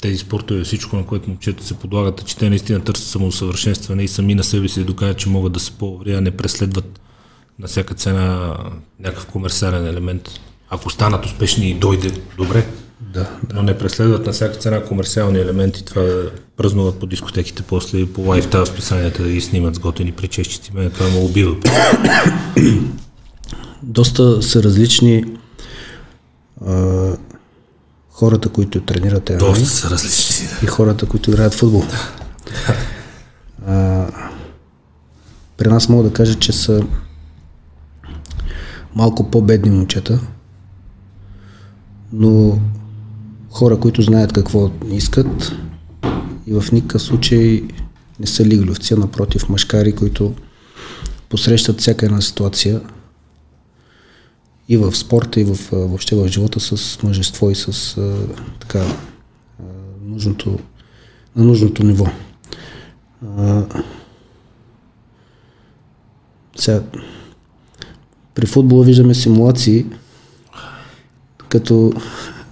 тези спортове, всичко на което момчета се подлагат, е, че те наистина търсят самоусъвършенстване и сами на себе си докажат, че могат да се по-добре, а не преследват на всяка цена някакъв комерциален елемент. Ако станат успешни и дойде, добре, Да, но не преследват на всяка цена комерциални елементи, това да празнуват по дискотеките, после по лайфта в списанията да ги снимат с готини причещици, мен това ме убива. *coughs* доста са различни а, хората, които тренират ММА Доста са различни. и хората, които играят футбол. А, при нас мога да кажа, че са малко по-бедни момчета, но хора, които знаят какво искат и в никакъв случай не са лиглювци, а напротив мъжкари, които посрещат всяка една ситуация и в спорта, и в, въобще в живота с мъжество и с така нужното, на нужното ниво. Сега, при футбола виждаме симулации, като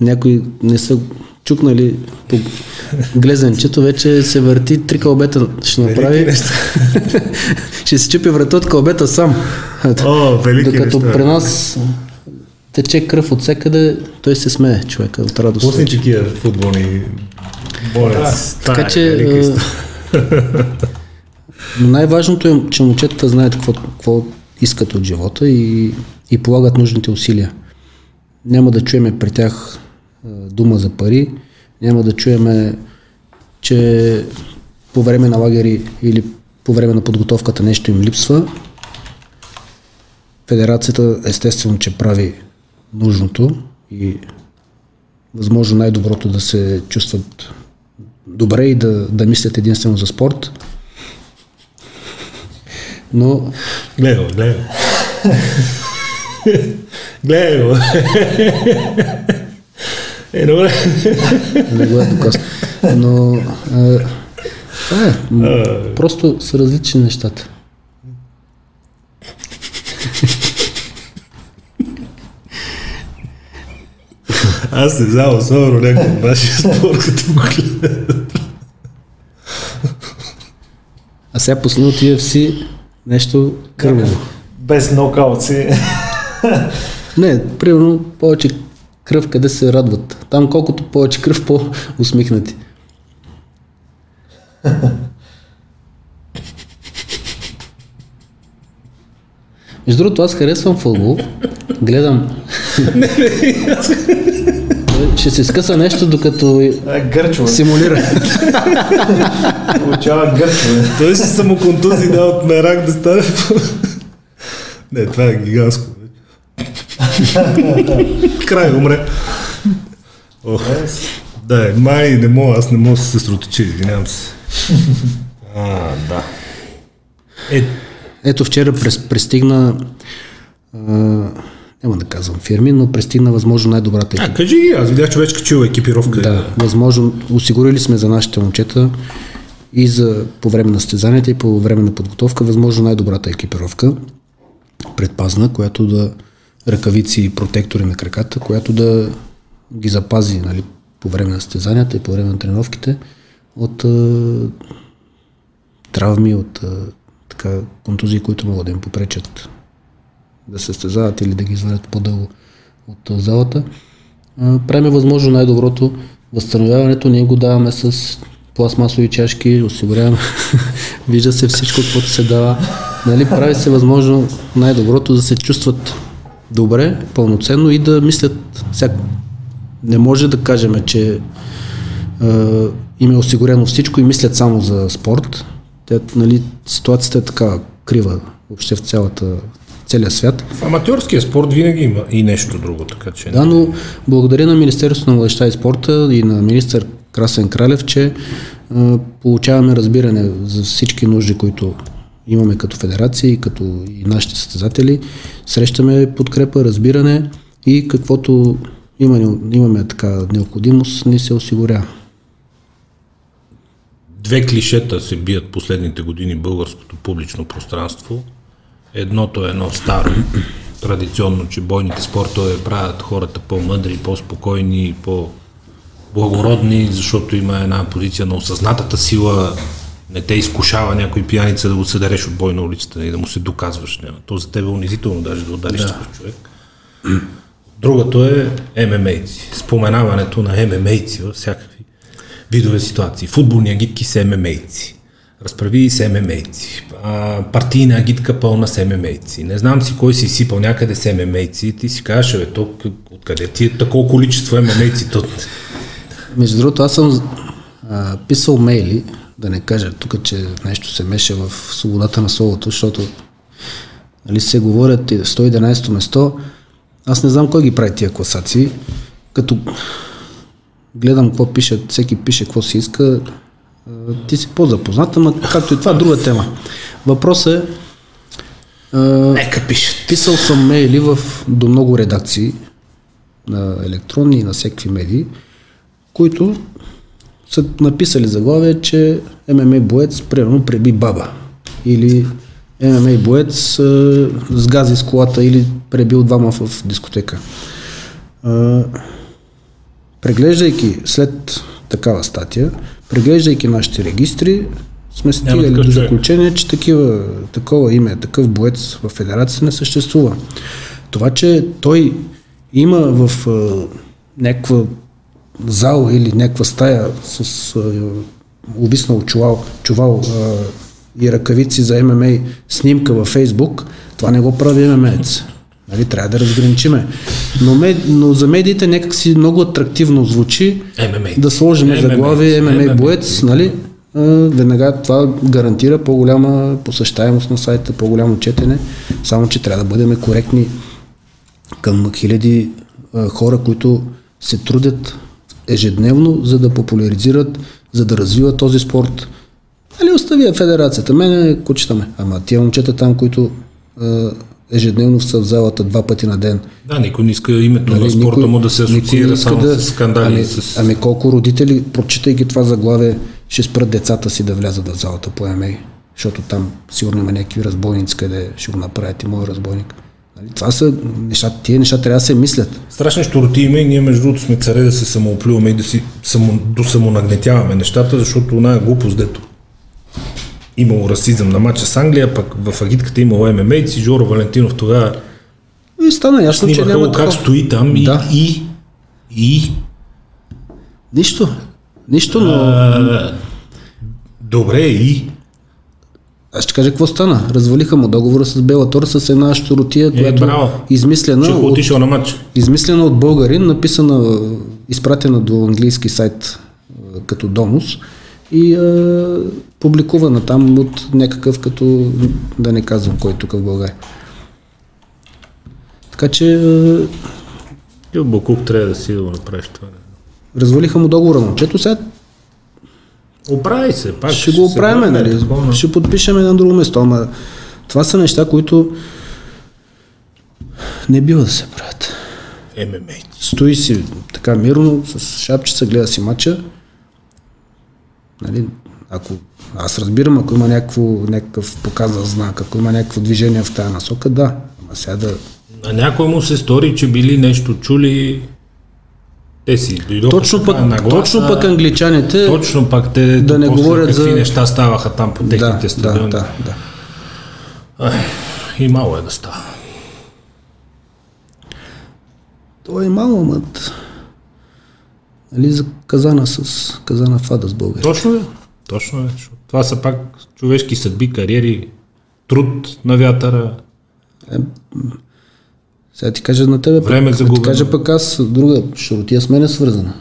някои не са чукнали по глезенчето, вече се върти, три кълбета ще направи. *laughs* ще се чупи врата от кълбета сам. О, велики Докато неща. при нас тече кръв от всекъде, той се смее човека от радост. После такива футболни болец. Така че *laughs* но най-важното е, че момчетата знаят какво, какво искат от живота и, и полагат нужните усилия. Няма да чуеме при тях дума за пари, няма да чуеме, че по време на лагери или по време на подготовката нещо им липсва. Федерацията естествено, че прави нужното и възможно най-доброто да се чувстват добре и да, да мислят единствено за спорт. Но Гледай го, гледай го. *laughs* Гледай го. Е, добре. не го е доказал. Но а, това е. Просто са различни нещата. Аз не знам, особено някой от вашия спорт, като го. А сега пусна от UFC нещо кърваво. Без нокаутси. Не, примерно повече кръв, къде се радват. Там колкото повече кръв, по-усмихнати. Между другото, аз харесвам футбол. Гледам. Ще се скъса нещо, докато Гърчове. симулира. Получава гърчове. Той си само контузи да от мерак да стане. Не, това е гигантско. *laughs* Край, умре. Ох, да, май не мога, аз не мога да се съсредоточа, извинявам се. А, да. Е, Ето вчера прес, пристигна, а, няма да казвам фирми, но пристигна възможно най-добрата а, екипировка. кажи ги, аз видях, че вече качила екипировка. Да, възможно. Осигурили сме за нашите момчета и за по време на стезанията и по време на подготовка възможно най-добрата екипировка, предпазна, която да ръкавици и протектори на краката, която да ги запази нали, по време на стезанията и по време на тренировките от а, травми, от а, така, контузии, които могат да им попречат да се състезават или да ги извадят по-дълго от а, залата. А, правим възможно най-доброто възстановяването. Ние го даваме с пластмасови чашки, осигуряваме. *laughs* Вижда се всичко, което се дава. Нали, прави се възможно най-доброто да се чувстват добре, пълноценно и да мислят всяк... Не може да кажем, че е, им е осигурено всичко и мислят само за спорт. Те, нали, ситуацията е така крива въобще в цялата, целия свят. В аматьорския спорт винаги има и нещо друго, така че... Да, но благодаря на Министерството на младеща и спорта и на министър Красен Кралев, че а, получаваме разбиране за всички нужди, които имаме като федерация и като и нашите състезатели. Срещаме подкрепа, разбиране и каквото има, имаме така необходимост, ни се осигурява. Две клишета се бият последните години българското публично пространство. Едното е едно старо, традиционно, че бойните спортове правят хората по-мъдри, по-спокойни, по-благородни, защото има една позиция на осъзнатата сила, не те изкушава някой пияница да го съдереш от бой на улицата и да му се доказваш. Няма. То за тебе е унизително даже да удариш да. такъв човек. Другото е ММАйци. Споменаването на ММАйци във всякакви видове ситуации. Футболни агитки с ММАйци. Разправи с ММАйци. А, партийна агитка пълна с ММАйци. Не знам си кой си изсипал някъде с ММАйци. Ти си кажеш, бе, то, откъде ти е такова количество ММАйци? То... Между другото, аз съм а, писал мейли, да не кажа тук, че нещо се меше в свободата на словото, защото нали, се говорят и 111 место. Аз не знам кой ги прави тия класации. Като гледам какво пишат, всеки пише какво си иска, ти си по-запознат, ама както и това, друга тема. Въпросът е, Нека пишат. писал съм мейли в, до много редакции на електронни и на всеки медии, които са написали заглавие, че ММА боец примерно преби баба или ММА боец а, сгази с колата или пребил двама в дискотека. А, преглеждайки след такава статия, преглеждайки нашите регистри, сме стигали до заключение, че такива, такова име, такъв боец в федерацията не съществува. Това, че той има в а, някаква зал или някаква стая с обиснал чувал, чувал и ръкавици за ММА снимка във Фейсбук, това не го прави ММАец. Нали, трябва да разграничиме. Но, мед, но за медиите някак си много атрактивно звучи ММА. да сложим ММА. заглавие ММА ММА. боец, нали? А, Веднага това гарантира по-голяма посещаемост на сайта, по-голямо четене, само че трябва да бъдем коректни към хиляди а, хора, които се трудят ежедневно, за да популяризират, за да развиват този спорт. Али остави федерацията, мене кучетаме. Ама тия момчета там, които ежедневно са в залата два пъти на ден, Да, никой не иска името на спорта Нали, никой- му да се асоциира само с скандали. Ами, с... ами колко родители, прочитайки това заглавие, ще спрат децата си да влязат в залата по МА, защото там сигурно има някакви разбойници, къде ще го направят и мой разбойник. Нали, това са неща, тия неща трябва да се мислят. Страшни щуроти има и ние между другото сме царе да се самооплюваме и да си само, досамонагнетяваме нещата, защото една глупост, дето имало расизъм на матча с Англия, пък в агитката имало ММАйци, Жоро Валентинов тогава И стана ясно, че няма как стои там и, Да. и, и Нищо. Нищо, но а, добре и аз ще кажа какво стана. Развалиха му договора с Белатор с една щуротия, която Е, браво. измислена от, на матч. измислена от българин, написана, изпратена до английски сайт а, като Домус и а, публикувана там от някакъв като, да не казвам кой тук в България. Така че е, И от Бакук трябва да си да го направиш това. развалиха му договора момчето. Сега Оправи се, пак ще го се оправим, нали? такова, Ще подпишем на друго место, ама това са неща, които не бива да се правят. ММА. Стои си така мирно, с шапчица, гледа си мача. Нали, ако, аз разбирам, ако има някакво, някакъв показан знак, ако има някакво движение в тази насока, да. Ама сега да... На някой му се стори, че били нещо чули. Те си дойдоха Точно пък, на гласа. точно пък англичаните... Точно пак те да не говорят какви за- неща ставаха там по техните да, да, стадиони. да, да. Ай, и мало е да става. Това е мало, ама... Нали, за казана с казана фада с България. Точно е. Точно е. Това са пак човешки съдби, кариери, труд на вятъра. Сега ти кажа на тебе, Време пък, ти кажа пък аз друга, шаротия с мен е свързана.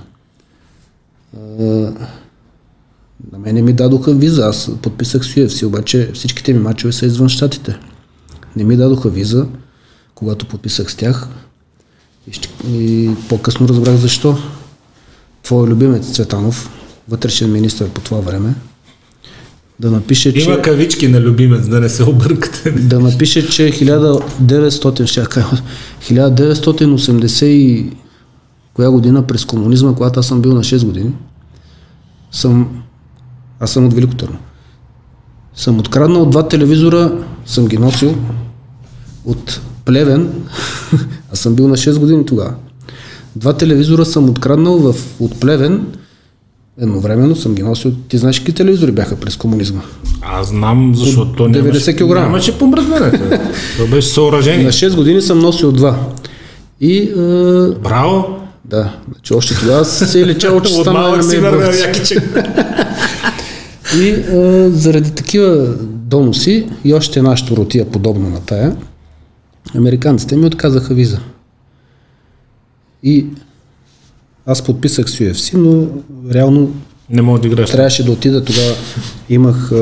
На мене ми дадоха виза, аз подписах с UFC, обаче всичките ми мачове са извън щатите. Не ми дадоха виза, когато подписах с тях и, ще- и по-късно разбрах защо. Твой любимец Цветанов, вътрешен министр по това време, да напише, че... Има кавички на любимец, да не се объркате. Да напише, че 1900, ще я кажа, 1980 и коя година през комунизма, когато аз съм бил на 6 години, съм, аз съм от Велико Търно. Съм откраднал два телевизора, съм ги носил от Плевен, *laughs* аз съм бил на 6 години тогава. Два телевизора съм откраднал в, от Плевен, едновременно съм ги носил. Ти знаеш какви телевизори бяха през комунизма? Аз знам, защото то 90 нямаше, килограма. нямаше помръдване. То *laughs* беше съоръжение. На 6 години съм носил два. И е, Браво! да, значи още тогава се е лечало, че *laughs* стана на мен. *laughs* И е, заради такива доноси и още една щуротия подобна на тая, американците ми отказаха виза. И аз подписах с UFC, но реално Не мога да играеш. трябваше да отида тогава. Имах е,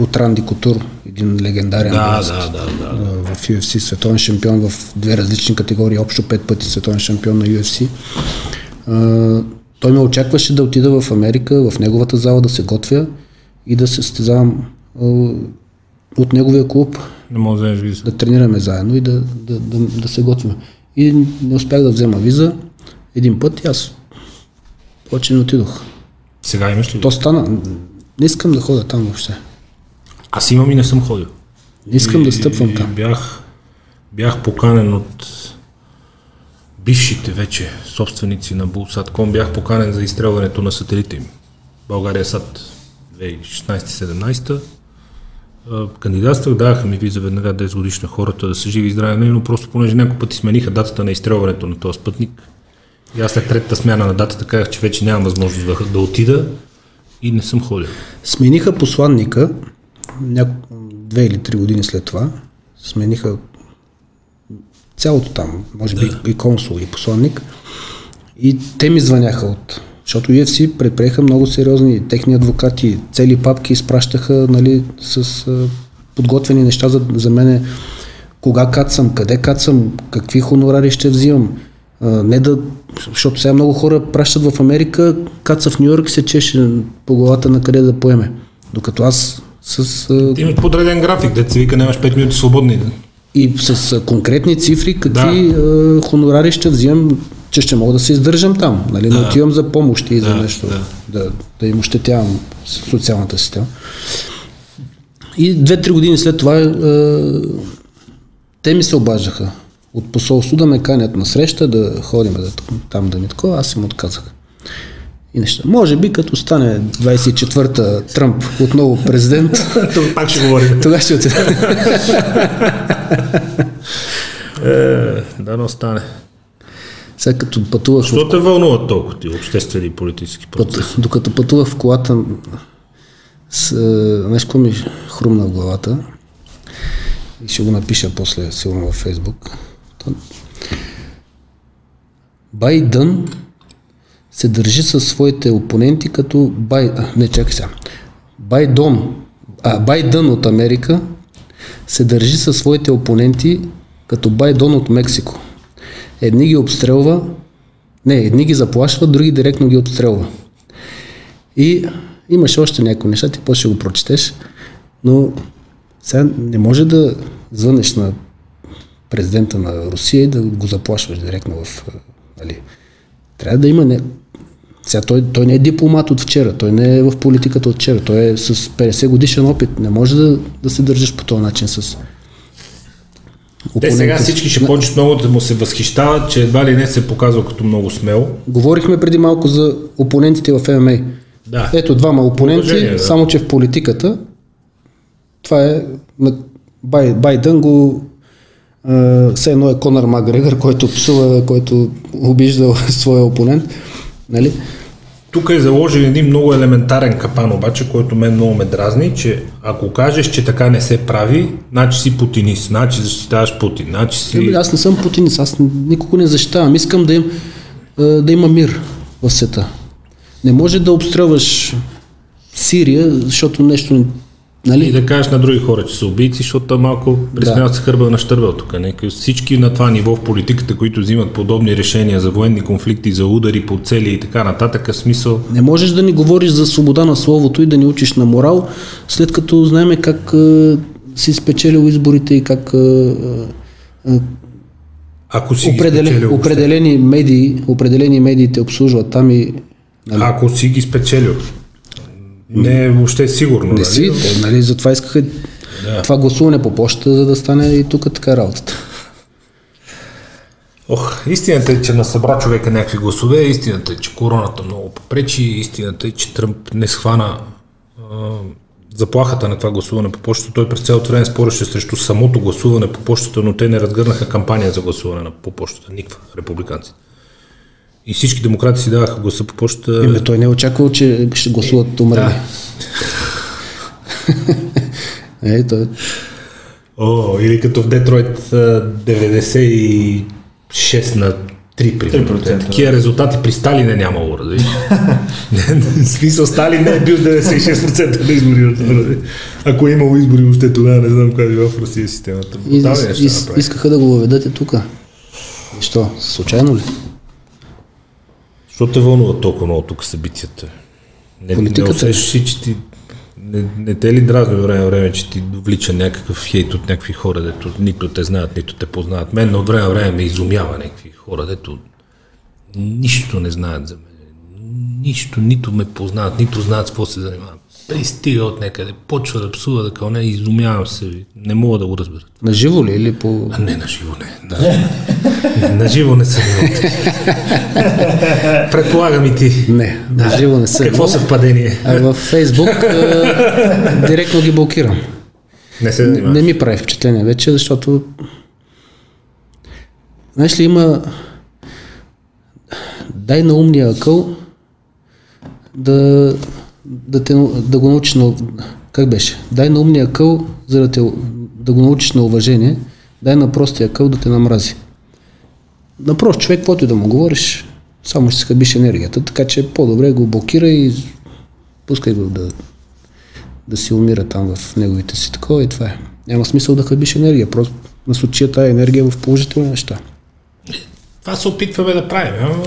от Ранди Котур, един легендарен Да, борец, да, да, да. а, в UFC, световен шампион в две различни категории, общо пет пъти световен шампион на UFC. А, той ме очакваше да отида в Америка, в неговата зала да се готвя и да се състезавам а, от неговия клуб, Не мога да виза. да тренираме заедно и да, да, да, да се готвим. И не успях да взема виза един път и аз повече не отидох. Сега имаш ли? То стана. Не искам да ходя там въобще. Аз имам и не съм ходил. Не искам да стъпвам И там. Бях, бях поканен от бившите вече собственици на Булсатком, бях поканен за изстрелването на сателита им. България САД 2016-17. А, Кандидатствах, даваха ми виза веднага 10 годишна хората да са живи и здрави, нали, но просто понеже няколко пъти смениха датата на изстрелването на този спътник, и аз след третата смяна на датата казах, че вече нямам възможност да, да отида и не съм ходил. Смениха посланника няко... две или три години след това. Смениха цялото там, може би и консул и посланник. И те ми звъняха от... Защото UFC предприеха много сериозни техни адвокати, цели папки изпращаха нали, с а, подготвени неща за, за мене. Кога кацам, къде кацам, какви хонорари ще взимам. Не да, защото сега много хора пращат в Америка, каца в Нью Йорк се чеше по главата на къде да поеме. Докато аз с Ти имаш подреден график, дете се вика, нямаш 5 минути свободни. и с конкретни цифри, какви да. хонорари ще взимам, че ще мога да се издържам там. Нали? Да. Не отивам за помощи и за Да, нещо, да. да, да им ощетявам социалната система. И две-три години след това те ми се обаждаха от посолство да ме канят на среща, да ходим да, там да ми такова, аз им отказах. И неща. Може би като стане 24-та Тръмп отново президент, *laughs* Тук пак ще говорим. *laughs* тогава ще отида. Е, да не остане. Сега като пътувах в Що те вълнуват толкова ти обществени и политически Път, процеси? докато пътувах в колата, с, е, нещо ми хрумна в главата и ще го напиша после сигурно във Фейсбук. Байдън се държи със своите опоненти като Бай... А, не, чакай сега. Байдон, а, Байдън от Америка се държи със своите опоненти като Байдон от Мексико. Едни ги обстрелва, не, едни ги заплашва, други директно ги обстрелва. И имаше още някои неща, ти после ще го прочетеш, но сега не може да звънеш на президента на Русия и да го заплашваш директно в... а, Нали. Трябва да има... Не... Сега той, той не е дипломат от вчера, той не е в политиката от вчера, той е с 50 годишен опит. Не може да, да се държиш по този начин с Те сега всички ще почнат много да му се възхищават, че едва ли не се показва като много смел. Говорихме преди малко за опонентите в ММА. Да. Ето двама опоненти, Уважение, да. само че в политиката това е Бай, Байдън го все едно е Конър Макгрегор, който псува, който обижда *laughs* своя опонент. Нали? Тук е заложен един много елементарен капан, обаче, който мен много ме дразни, че ако кажеш, че така не се прави, значи си путинист, значи защитаваш Путин, значи си... Еми, Аз не съм путинист, аз никого не защитавам. Искам да, им, да има мир в света. Не може да обстрелваш Сирия, защото нещо... И Нали? да кажеш на други хора, че са убийци, защото малко присмяват се хърбел на щърбел тук. Нека всички на това ниво в политиката, които взимат подобни решения за военни конфликти, за удари по цели и така нататък, смисъл. Не можеш да ни говориш за свобода на словото и да ни учиш на морал, след като знаем как а, си спечелил изборите и как а, а, Ако си определен, спечелил, определени, медии, определени медии те обслужват там и нали, Ако си ги спечелил. Не е въобще сигурно. не нали? си, те, нали, затова искаха Да. това гласуване по почта, за да стане и тук така работата. Ох, истината е, че насъбра човека някакви гласове, истината е, че короната много попречи, истината е, че Тръмп не схвана а, заплахата на това гласуване по почта. Той през цялото време спореше срещу самото гласуване по почтата, но те не разгърнаха кампания за гласуване на, по почтата. Никаква, републиканци. И всички демократи си даваха гласа по почтата. Еми, той не е очаквал, че ще гласуват умрели. да. *laughs* Е, той, О, или като в Детройт а, 96 на 3 примерно. 3%, Такива резултати при Сталин е нямало, В смисъл Сталин не е бил 96% на избори. Ако е имало избори въобще тогава, не знам каква е била в Русия системата. и, Брутални неща и, направи. искаха да го въведете тук. Що? Случайно ли? Защо те вълнува толкова много тук събитията? Не, не Политиката е. усещаш ли, че ти не, не те ли дразни време време, че ти влича някакъв хейт от някакви хора, дето нито те знаят, нито те познават. Мен от време време ме изумява някакви хора, дето нищо не знаят за мен. Нищо, нито ме познават, нито знаят с какво се занимават. Пристига от някъде, почва да псува да кълне, изумявам се. Не мога да го разбера. На живо ли или по... А не на живо не. Да. *laughs* на живо не съм. Предполагам и ти. Не, на живо не съм. Какво съвпадение? А във Фейсбук а, директно ги блокирам. Не се Не, не ми прави впечатление вече, защото знаеш ли има дай на умния акъл да, да, те, да го научиш на как беше? Дай на умния акъл, за да, те, да го научиш на уважение, дай на простия акъл да те намрази. На прост човек, каквото и да му говориш, само ще си хабиш енергията, така че по-добре го блокира и пускай го да, да си умира там в неговите си такова и това е. Няма смисъл да хабиш енергия, просто насочи тая енергия в положителни неща. Това се опитваме да правим. Ама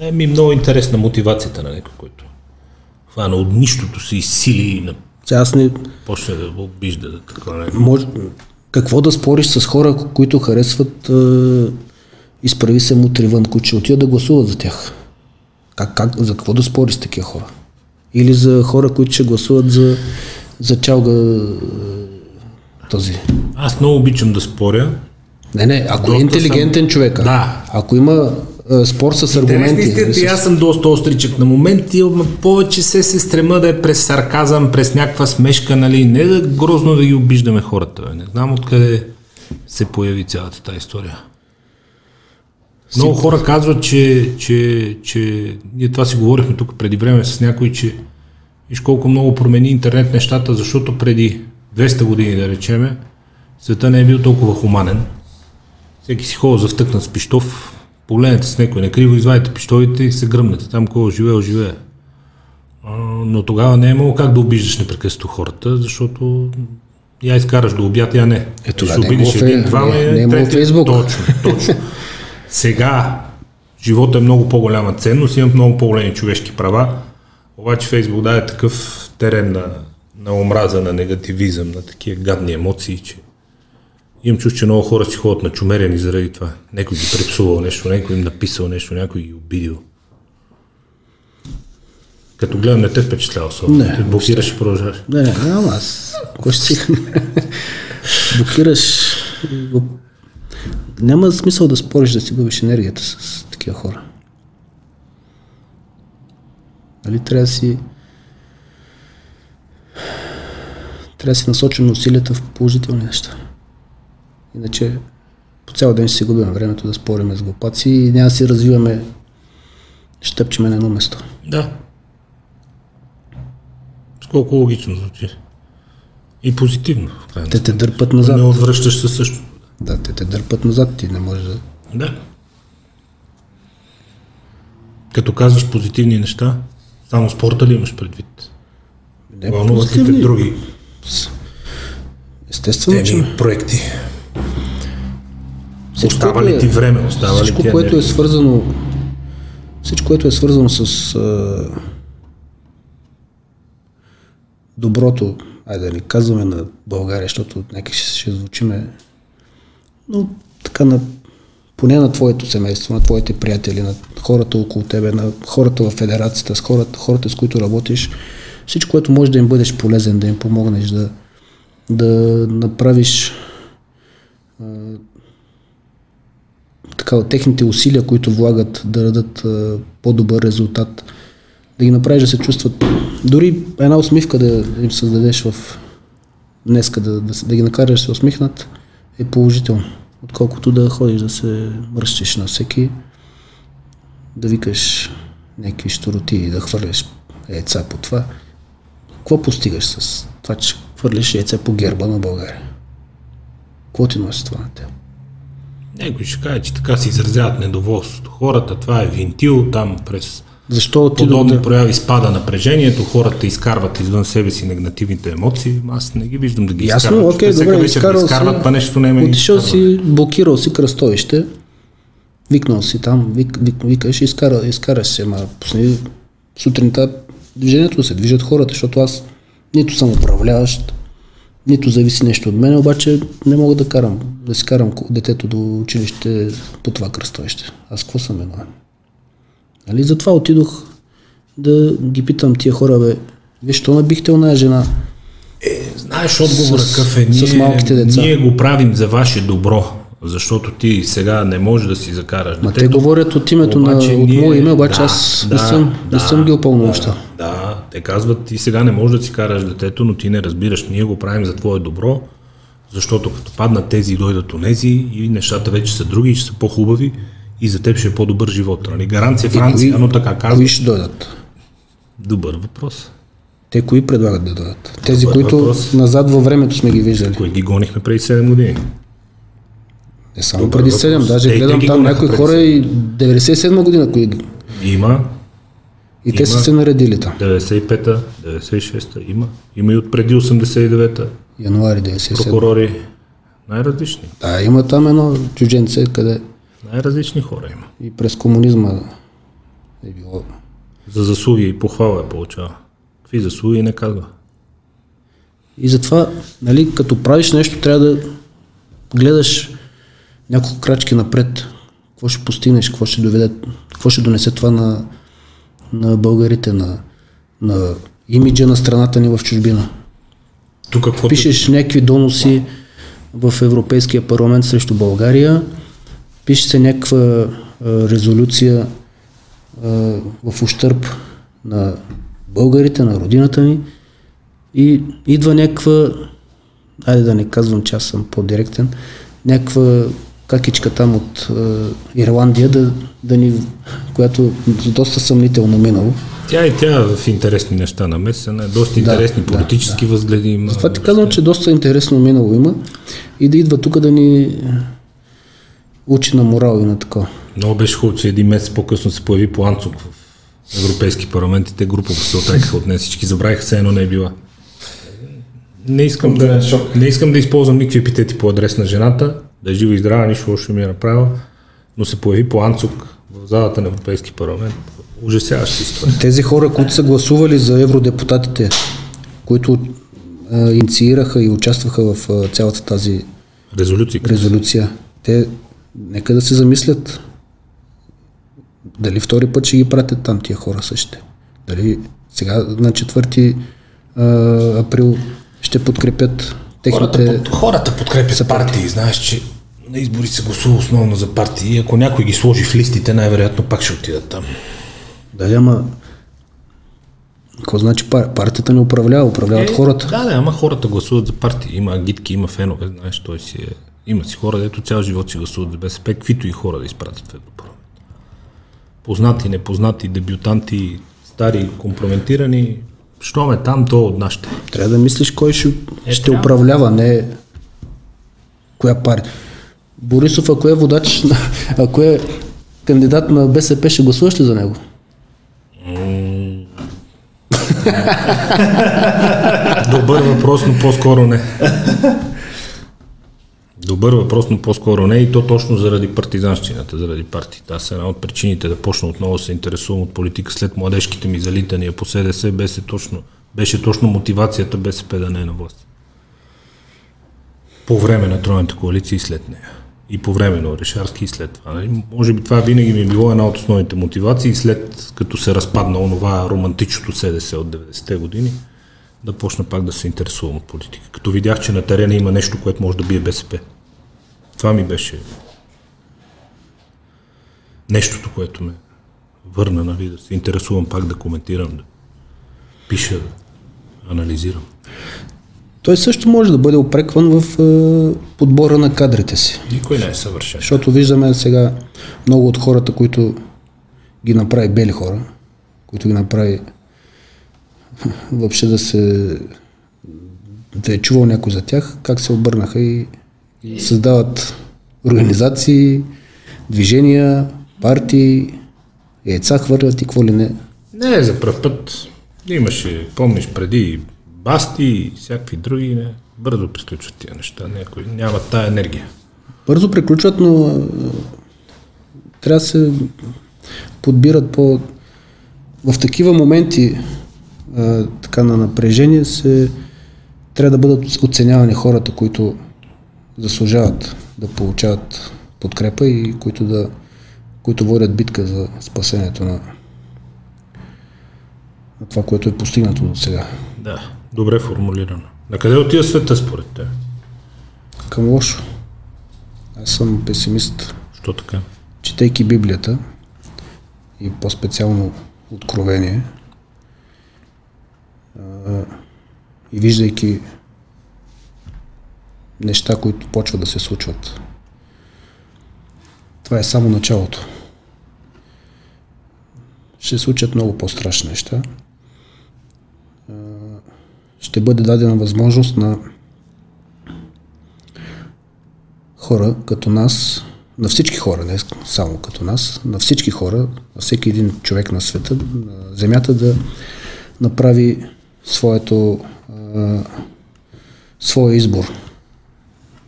е ми много интересна мотивацията на някой, който хвана от нищото си сили и на... Аз не, почне да обижда. Да, такова, не. може, какво да спориш с хора, които харесват е, изправи се мутри вън, които ще отидат да гласуват за тях? Как, как, за какво да спориш с такива хора? Или за хора, които ще гласуват за, за чалга е, този. Аз много обичам да споря. Не, не, ако е Доста интелигентен човек, Да. ако има е, спор с аргументи, истината, нали, и аз съм доста остричък на моменти, ама повече се се стрема да е през сарказъм, през някаква смешка, нали? Не да грозно да ги обиждаме хората. Не знам откъде се появи цялата тази история. Много хора казват, че, че, че ние това си говорихме тук преди време с някой, че виж колко много промени интернет нещата, защото преди 200 години, да речеме, света не е бил толкова хуманен. Всеки си хода завтъкнат с пиштов, погледнете с някой накриво, извадите пиштовите и се гръмнете. Там кой живее, живее. А, Но тогава не е имало как да обиждаш непрекъснато хората, защото я изкараш до обяд, я не. Е, тогава Ще не е обидиш имало един, двама не- не е имало трети- Фейсбук. Точно, точно. Сега живота е много по-голяма ценност, имам много по-големи човешки права, обаче Фейсбук даде такъв терен на, на омраза, на негативизъм, на такива гадни емоции, че имам чувство, че много хора си ходят на чумерени заради това. Някой ги препсувал нещо, някой им написал нещо, някой ги обидил. Като гледам, не те впечатлява особено. Не, Ти блокираш и продължаваш. Не, не, няма аз. Кой ще си... Блокираш... Няма смисъл да спориш, да си губиш енергията с такива хора. Нали, трябва да си... Трябва да си насочим усилията в положителни неща. Иначе по цял ден ще си губим времето да спориме с глупаци и няма да си развиваме, ще тъпчеме на едно место. Да. С колко логично звучи. И позитивно. Те те дърпат назад. Не отвръщаш се също. Да, те те дърпат назад, ти не можеш да... Да. Като казваш позитивни неща, само спорта ли имаш предвид? Не, Вълнуват ли те други Естествено, че теми, проекти? Всичко, Остава ли ти време? Остава ли всичко, ти което е свързано всичко, което е свързано с а, доброто, айде да не казваме на България, защото някак ще, ще звучиме, но така на поне на твоето семейство, на твоите приятели, на хората около тебе, на хората в федерацията, с хората, хората с които работиш, всичко, което може да им бъдеш полезен, да им помогнеш, да, да направиш така, от техните усилия, които влагат да дадат по-добър резултат, да ги направиш да се чувстват, дори една усмивка да им създадеш в днеска, да, да, да ги накараш да се усмихнат, е положително. Отколкото да ходиш да се мръщиш на всеки, да викаш някакви штороти и да хвърляш яйца по това. Какво постигаш с това, че хвърляш яйца по герба на България? Какво ти носи това на теб? Някой ще каже, че така се изразяват недоволството. Хората, това е винтил, там през Защо отидох подобни да... прояви спада напрежението, хората изкарват извън себе си негативните емоции. Аз не ги виждам да ги Ясно, изкарват. окей, Те всяка добре, изкарал изкарват, си, па нещо не ме отишъл си, блокирал си кръстовище, викнал си там, вик, вик, викаш, изкара, изкараш се, ма пусни сутринта движението се движат хората, защото аз нито съм управляващ, нито зависи нещо от мен, обаче не мога да карам, да си карам детето до училище по това кръстовище. Аз какво съм виновен? Нали? Затова отидох да ги питам тия хора, бе, вие що набихте оная жена? Знаеш отговора какъв е? Ние, с малките деца. ние го правим за ваше добро, защото ти сега не можеш да си закараш Ма те говорят от името на, Обаче от ние- мое име, обаче да, аз да, не, съм, да, не съм ги опълномощал. Да, да, те казват, ти сега не можеш да си караш детето, но ти не разбираш. Ние го правим за твое добро, защото като паднат тези и дойдат онези и нещата вече са други, ще са по-хубави и за теб ще е по-добър живот. Нали? Гаранция Франция, но така казва. Кои ще дойдат? Добър въпрос. Те кои предлагат да дойдат? Тези, Добър които въпрос. назад във времето сме ги виждали. Кои ги гонихме преди 7 години. Не само Добър преди въпрос. 7, даже Те- те гледам ги там някои хора и 97 година, кои... Има и те са се наредили там. 95-та, 96-та, има. Има и от преди 89-та. Януари 97. Прокурори. Най-различни. Да, има там едно чужденце, къде Най-различни хора има. и през комунизма е било. За заслуги и похвала е получава. Какви заслуги не казва. И затова, нали, като правиш нещо, трябва да гледаш няколко крачки напред. Какво ще постигнеш, какво ще доведе, какво ще донесе това на, на българите, на, на имиджа на страната ни в чужбина. Тук какво Пишеш някакви доноси в Европейския парламент срещу България, пише се някаква а, резолюция а, в ущърп на българите, на родината ни и идва някаква, айде да не казвам, че аз съм по-директен, някаква какичка там от а, Ирландия, да, да ни, която доста съмнително минало. Тя и тя в интересни неща намесена, доста интересни да, политически възгледи има. Това ти казвам, че доста интересно минало има и да идва тук да ни е, учи на морал и на такова. Много беше хубаво, че един месец по-късно се появи Планцук в Европейски парламент и те група се отрекаха от нея. Всички забравиха се едно не е била. Не искам, да, шок. не искам да използвам никакви епитети по адрес на жената, да е жива и здрава, нищо лошо ми е направила, но се появи по Анцук в залата на Европейски парламент. Ужасяваща история. Тези хора, които са гласували за евродепутатите, които а, инициираха и участваха в а, цялата тази Резолюции. резолюция, те нека да се замислят дали втори път ще ги пратят там тия хора същите. Дали сега на 4 а, април ще подкрепят техните... Хората, хората подкрепят партии. Знаеш, че на избори се гласува основно за партии. Ако някой ги сложи в листите, най-вероятно пак ще отидат там. Да, ама... Какво значи пар... партията не управлява, управляват хората. Да, да, ама хората гласуват за партии. Има агитки, има фенове, знаеш, той си е... Има си хора, дето цял живот си гласуват за БСП, каквито и хора да изпратят в Европарламент. Познати, непознати, дебютанти, стари, компрометирани. Що ме там, то от нашите. Трябва да мислиш кой ще, Е, ще трябва. управлява, не коя партия. Борисов, ако е водач, ако е кандидат на БСП, ще гласуваш ли за него? Добър въпрос, но по-скоро не. Добър въпрос, но по-скоро не и то точно заради партизанщината, заради партията. Аз една от причините да почна отново се интересувам от политика след младежките ми залитания по СДС беше точно, беше точно мотивацията БСП да не е на власт. По време на Тройната коалиция и след нея. И по време на Орешарски и след това. Нали? Може би това винаги ми е било една от основните мотивации, след като се разпадна онова романтичното СДС от 90-те години, да почна пак да се интересувам от политика. Като видях, че на терена има нещо, което може да бие БСП. Това ми беше нещото, което ме върна, нали, да се интересувам пак да коментирам, да пиша, да анализирам. Той също може да бъде опрекван в е, подбора на кадрите си. Никой не е съвършен. Защото виждаме сега много от хората, които ги направи бели хора, които ги направи въобще да се да е чувал някой за тях, как се обърнаха и, и създават организации, движения, партии, яйца хвърлят и какво ли не. Не, за пръв път имаше, помниш, преди басти и всякакви други, не, бързо приключват тия неща, някой няма тая енергия. Бързо приключват, но трябва да се подбират по... В такива моменти а, така на напрежение се трябва да бъдат оценявани хората, които заслужават да получават подкрепа и които да които водят битка за спасението на, на това, което е постигнато до сега. Да, добре формулирано. На къде отива света според те? Към лошо. Аз съм песимист. Що така? четейки Библията и по-специално Откровение и виждайки неща, които почват да се случват. Това е само началото. Ще случат много по-страшни неща. Ще бъде дадена възможност на хора като нас, на всички хора, не само като нас, на всички хора, на всеки един човек на света, на Земята да направи своето, а, своя избор.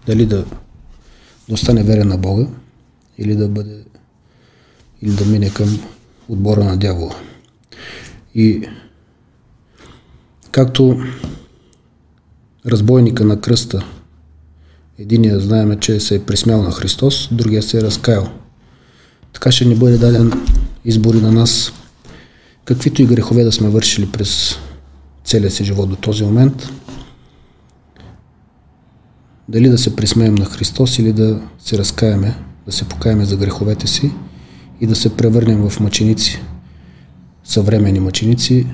Дали да, да остане верен на Бога или да бъде или да мине към отбора на дявола. И както разбойника на кръста Единия знаеме, че се е присмял на Христос, другия се е разкаял. Така ще ни бъде даден избори на нас, каквито и грехове да сме вършили през целия си живот до този момент, дали да се присмеем на Христос или да се разкаяме, да се покаяме за греховете си и да се превърнем в мъченици, съвремени мъченици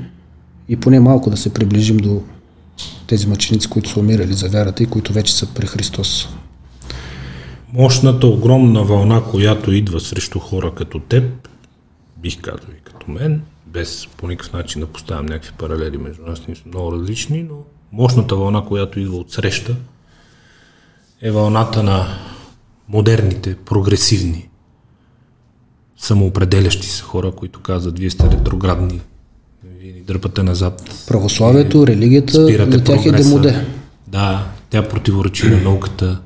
и поне малко да се приближим до тези мъченици, които са умирали за вярата и които вече са при Христос. Мощната, огромна вълна, която идва срещу хора като теб, бих казал и като мен, без по никакъв начин да поставям някакви паралели между нас, ние сме много различни, но мощната вълна, която идва от среща, е вълната на модерните, прогресивни, самоопределящи се хора, които казват, вие сте ретроградни, вие ни дърпате назад, Православието, религията, за тях е демоде. Да, тя противоречи на науката.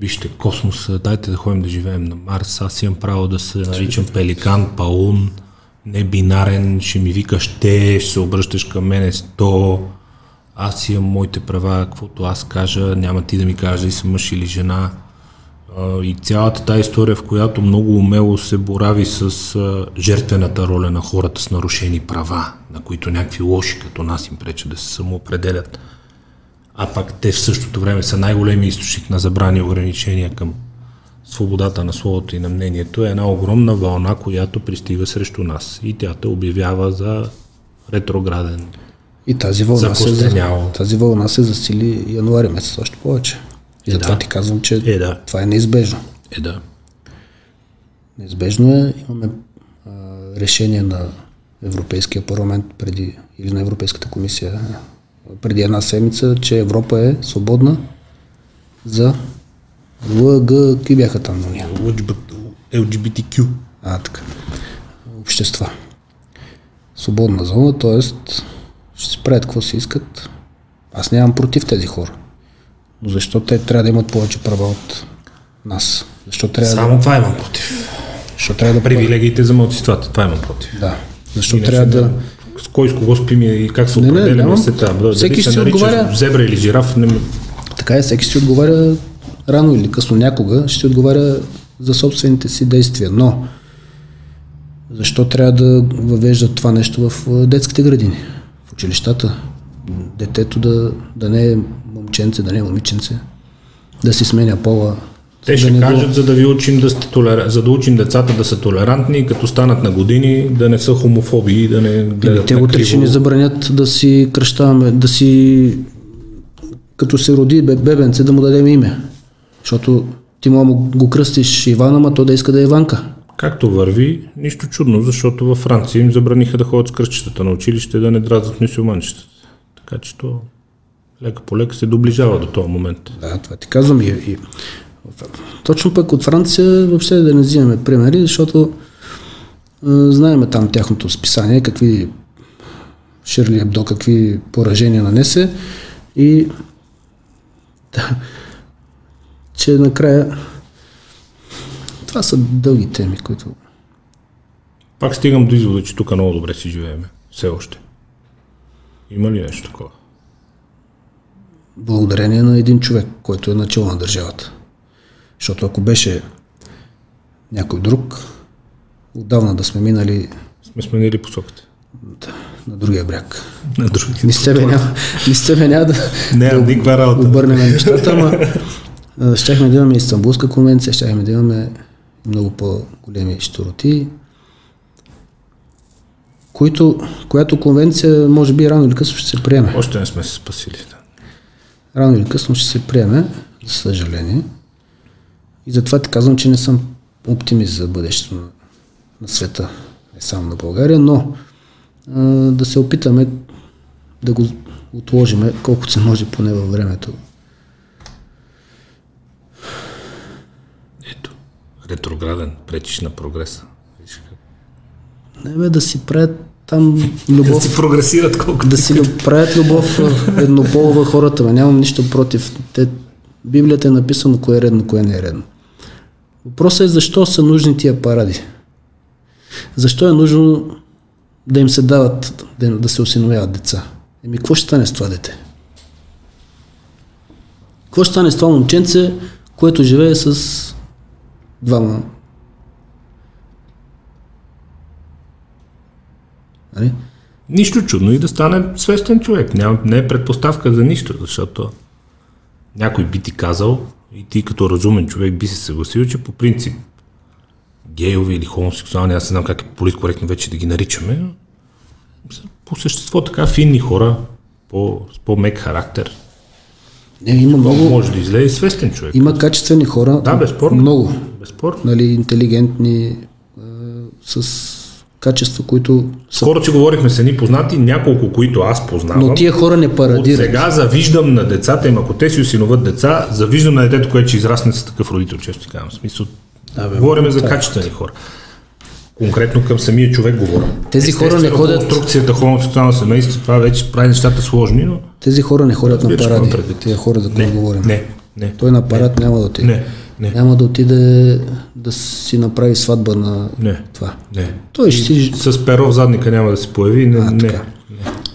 вижте, космоса, дайте да ходим да живеем на Марс, аз имам право да се наричам пеликан, паун, не бинарен, ще ми викаш те, ще се обръщаш към мене сто, аз имам моите права, каквото аз кажа, няма ти да ми кажеш дали съм мъж или жена. И цялата тази история, в която много умело се борави с жертвената роля на хората с нарушени права, на които някакви лоши като нас им пречат да се самоопределят. А пак те в същото време са най-големи източник на забрани и ограничения към свободата на словото и на мнението е една огромна вълна, която пристига срещу нас. И тя те обявява за ретрограден. И тази вълна, се, тази вълна се засили януари месец още повече. И Е, затова да. ти казвам, че Е, да. това е неизбежно. Е, да. Неизбежно е. Имаме а, решение на Европейския парламент преди, или на Европейската комисия преди една седмица, че Европа е свободна за ЛГ, какви бяха там? LGBTQ. А, така. Общества. Свободна зона, т.е. ще си правят какво си искат. Аз нямам против тези хора. Но защо те трябва да имат повече права от нас? Защо трябва, да, Само това имам против. защо трябва да Привилегиите за младсинствата, това имам против. Да. Защо Иначе трябва да... С кой с кого спим и как се Не, не, определяме там. Да, Всеки се си отговаря. Зебра или жираф, не, Така е, всеки си отговаря рано или късно някога, ще отговаря за собствените си действия. Но защо трябва да въвеждат това нещо в детските градини, в училищата? Детето да, да не е момченце, да не е момиченце, да си сменя пола. Те да ще го- кажат, за да ви учим да сте толера... за да учим децата да са толерантни, и като станат на години, да не са хомофоби и да не гледат те на утре ще ни забранят да си кръщаваме, да си като се роди бе- бебенце да му дадем име. Защото ти му го кръстиш Иван, ама то да иска да е Иванка. Както върви, нищо чудно, защото във Франция им забраниха да ходят с кръстчетата на училище да не дразнат мюсюлманчетата. Така че то лека по лека се доближава до този момент. Да, това ти казвам. И, и, точно пък от Франция въобще да не взимаме примери, защото знаеме там тяхното списание, какви Ширли Ебдо, какви поражения нанесе и да, че накрая това са дълги теми, които Пак стигам до извода, че тук много добре си живееме. Все още. Има ли нещо такова? благодарение на един човек, който е начало на държавата. Защото ако беше някой друг, отдавна да сме минали Сме сменили посоката. на другия бряг. На други. Ни с тебе няма, ни с тебе няма да, Не, да работа. обърнем нещата, ама щяхме да имаме Истанбулска конвенция, щяхме да имаме много по-големи щуроти, които, която конвенция може би рано или късно ще се приеме. Още не сме се спасили. Да. Рано или късно ще се приеме, за съжаление. И затова ти казвам, че не съм оптимист за бъдещето на, на света, не само на България, но а, да се опитаме да го отложиме колкото се може поне във времето. Ето. Ретрограден. Пречиш на прогреса. Виж как. Не бе да си правят там любов, прогресират колкото. да си правят любов а, еднополова хората, бе. нямам нищо против. Те, Библията е написано кое е редно, кое не е редно. Въпросът е защо са нужни тия паради. Защо е нужно да им се дават, да, да се осиновяват деца? Еми, какво ще стане с това дете? Какво ще стане с това момченце, което живее с двама? Нали? Нищо чудно и да стане свестен човек. Няма, не е предпоставка за нищо, защото някой би ти казал и ти като разумен човек би се съгласил, че по принцип гейове или хомосексуални, аз не знам как е политкоректно вече да ги наричаме, са по същество така финни хора, по, с по-мек характер. Не, има много, Може да излезе свестен човек. има качествени хора. Да, безспорно. Много. Безспорно. Нали, интелигентни, е, с качества, които са... Скоро си говорихме с едни познати, няколко, които аз познавам. Но тия хора не От парадират. сега завиждам на децата им, ако те си осиноват деца, завиждам на детето, което ще израсне с такъв родител, често ти казвам. В смисъл, Да, бе, говорим за качествени хора. Конкретно към самия човек говоря. Тези хора не ходят- Конструкцията хомосексуално семейство, това вече прави нещата сложни, но Тези хора не ходят на паради. Тия хора, за които не, говорим. не. Не. Той на парад няма да отиде. Не, не, Няма да отиде да си направи сватба на не, това. не. Той ще си... С перо в задника няма да се появи. Не, А, не. така.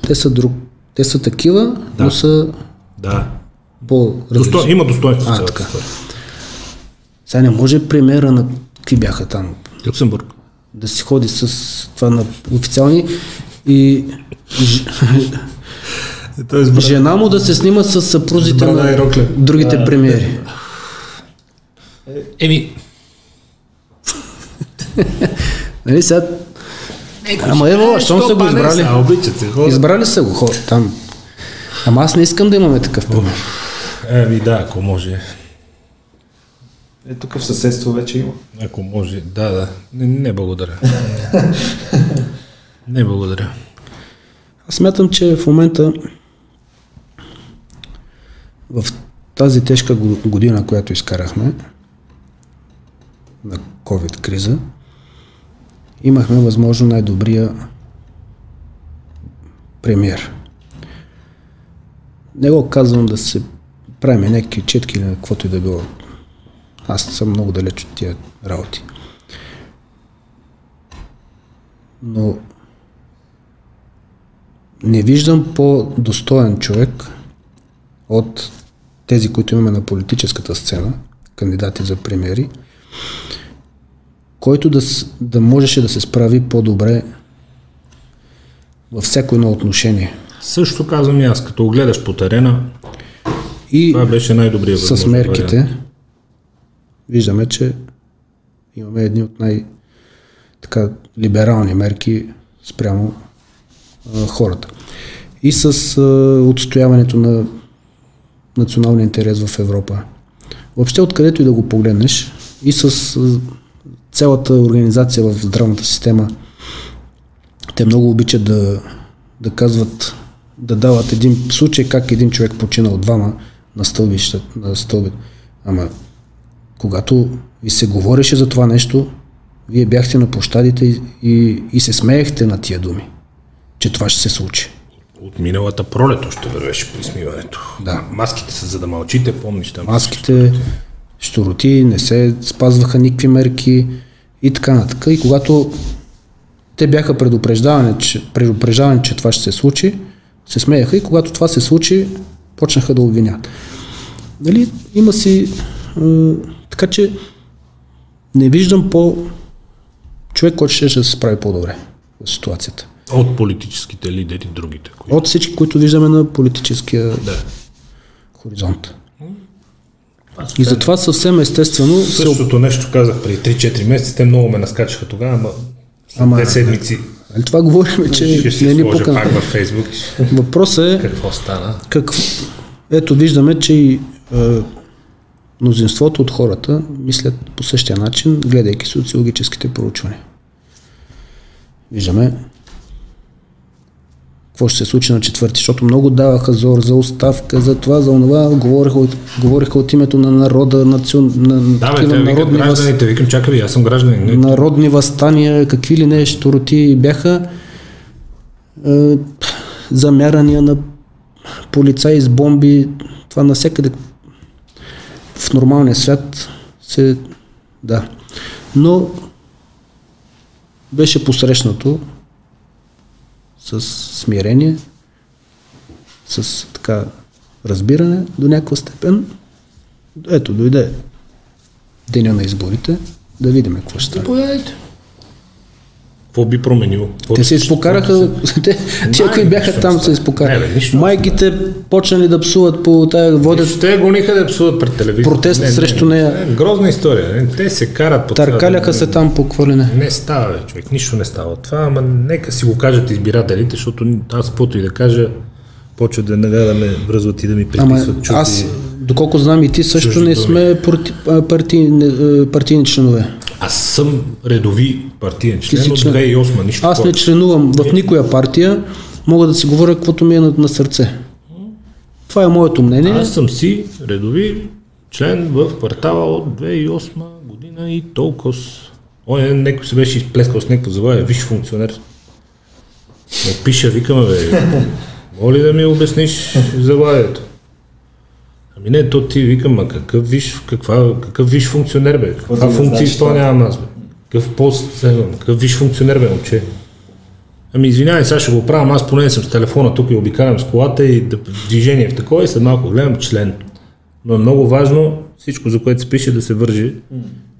Те са друг... Те са такива, но Да. са Да. по-различни. Досто... Има достоинство А, така. Сега не може премиера на какви бяха там, Люксембург. да си ходи с това на официални и Тоест, жена му да се снима с съпрузите на другите премиери. *laughs* Еми, Нали сега... Ама ево, щом са го избрали? А, обичат се хора. Избрали са го хора там. Ама аз не искам да имаме такъв премиер. Еми да, ако може. Е, тук в съседство вече има. Ако може, да, да. Не, не благодаря. не благодаря. Аз смятам, че в момента в тази тежка го- година, която изкарахме на COVID криза, имахме възможно най-добрия премиер. Не го казвам да се правим някакви четки или каквото и да било. Аз съм много далеч от тия работи. Но не виждам по-достоен човек от тези, които имаме на политическата сцена, кандидати за премиери, който да, да можеше да се справи по-добре във всяко едно отношение. Също казвам и аз, като го гледаш по терена, И това беше най-добрият с мерките вариант. виждаме, че имаме едни от най- така, либерални мерки спрямо а, хората. И с а, отстояването на националния интерес в Европа. Въобще откъдето и да го погледнеш и с цялата организация в здравната система, те много обичат да, да казват, да дават един случай как един човек почина от двама на стълбища, на стълби. Ама когато ви се говореше за това нещо, вие бяхте на площадите и, и, и се смеехте на тия думи, че това ще се случи. От миналата пролет още вървеше при смиването. Да. Маските са за да мълчите, помниш там. Маските, щуроти, не се спазваха никакви мерки и така нататък. И когато те бяха предупреждавани, че, предупреждавани, че това ще се случи, се смееха и когато това се случи, почнаха да обвинят. Дали има си... Е, така че не виждам по човек, който ще да се справи по-добре в ситуацията. От политическите лидери, другите. Които... От всички, които виждаме на политическия Да. хоризонт. И затова съвсем естествено се Същото нещо казах преди 3-4 месеца, те много ме наскачаха тогава, ама Ама- седмици Нали това говорим, че ще не ни пука. пак във Фейсбук. Въпросът е Какво стана? какво... Ето виждаме, че и е, мнозинството от хората мислят по същия начин, гледайки социологическите проучвания. Виждаме какво ще се случи на четвърти, защото много даваха зор за оставка, за това, за онова, говориха от, говориха от името на народа, национ, на Да, бе, те викат народни, въз, гражданите, викам, чакай, аз съм гражданин. Не, народни възстания, какви ли не щуроти бяха е, замярания на полицаи с бомби, това навсякъде в нормалния свят се... Да. Но беше посрещнато с смирение, с така разбиране до някаква степен. Ето, дойде деня на изборите, да видим какво ще стане. Какво би променило? Какво Те *laughs* се изпокараха, те, тия, които бяха там, не се изпокараха. Не, не Майките почнали да псуват по тая, водят, Те гониха да псуват пред телевизията. Протест Не, не, срещу не, нея. Не, грозна история. Не, Те се карат по търкаляха се там по хвърлене. Не става, бе, човек. Нищо не става от това, ама нека си го кажат избирателите, защото аз каквото и да кажа, почват да веднага да ме връзват и да ми приписват чути. аз, доколко знам и ти също чужди не сме парти, не, партийни членове. Аз съм редови партиен член си от член. 2008, нищо Аз не членувам в никоя партия, мога да си говоря каквото ми е на, на сърце. Това е моето мнение. Аз съм си редови член в квартала от 2008 година и толкова. Ден някой се беше изплескал с някакво завоя, виж функционер. Ме пиша, викаме, бе, *laughs* моли да ми обясниш завоето. Ами не, то ти викам, а какъв виж, каква, какъв виж функционер бе? Каква да функция знаеш изпълнявам аз бе? Какъв пост? Какъв виж функционер бе, момче? Ами извинявай, сега ще го правя, аз поне съм с телефона тук и обикалям с колата и да, движение в такова и след малко гледам член. Но е много важно всичко, за което се пише, да се вържи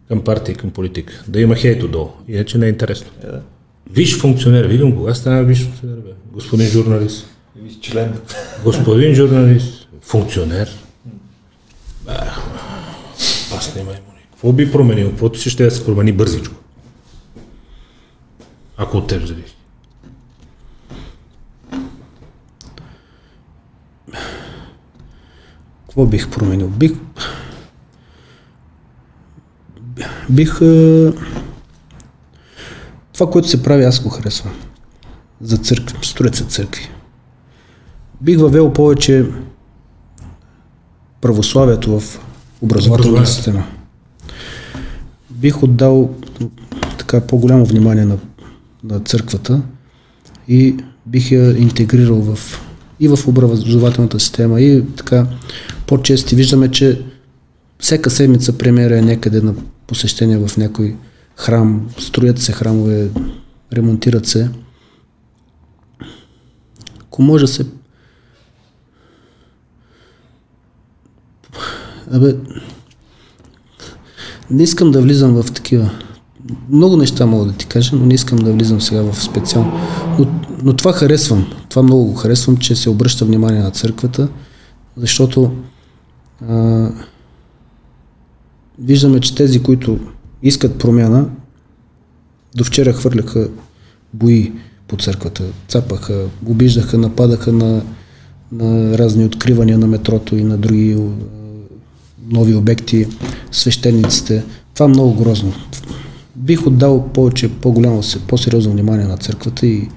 към партия и към политика. Да има хейт отдолу. Иначе не е интересно. Е, да. Виж функционер, видим кога стана виж функционер, бе? Господин журналист. Виж член. Господин журналист, функционер. Аз не му Какво би променил? Каквото си ще да се промени бързичко. Ако от теб зависи. Какво бих променил? Бих... Бих... Това, което се прави, аз го харесвам. За църкви. Строят се църкви. Бих въвел повече православието в образователната система. Бих отдал така по-голямо внимание на, на църквата и бих я интегрирал в, и в образователната система и така по-чести виждаме, че всяка седмица премиера е някъде на посещение в някой храм, строят се храмове, ремонтират се. Ако може се Абе, не искам да влизам в такива. Много неща мога да ти кажа, но не искам да влизам сега в специално. Но, но това харесвам. Това много го харесвам, че се обръща внимание на църквата, защото а, виждаме, че тези, които искат промяна, до вчера хвърляха бои по църквата. Цапаха, обиждаха, нападаха на, на разни откривания на метрото и на други нови обекти, свещениците. Това е много грозно. Бих отдал повече, по-голямо, се- по-сериозно внимание на църквата и,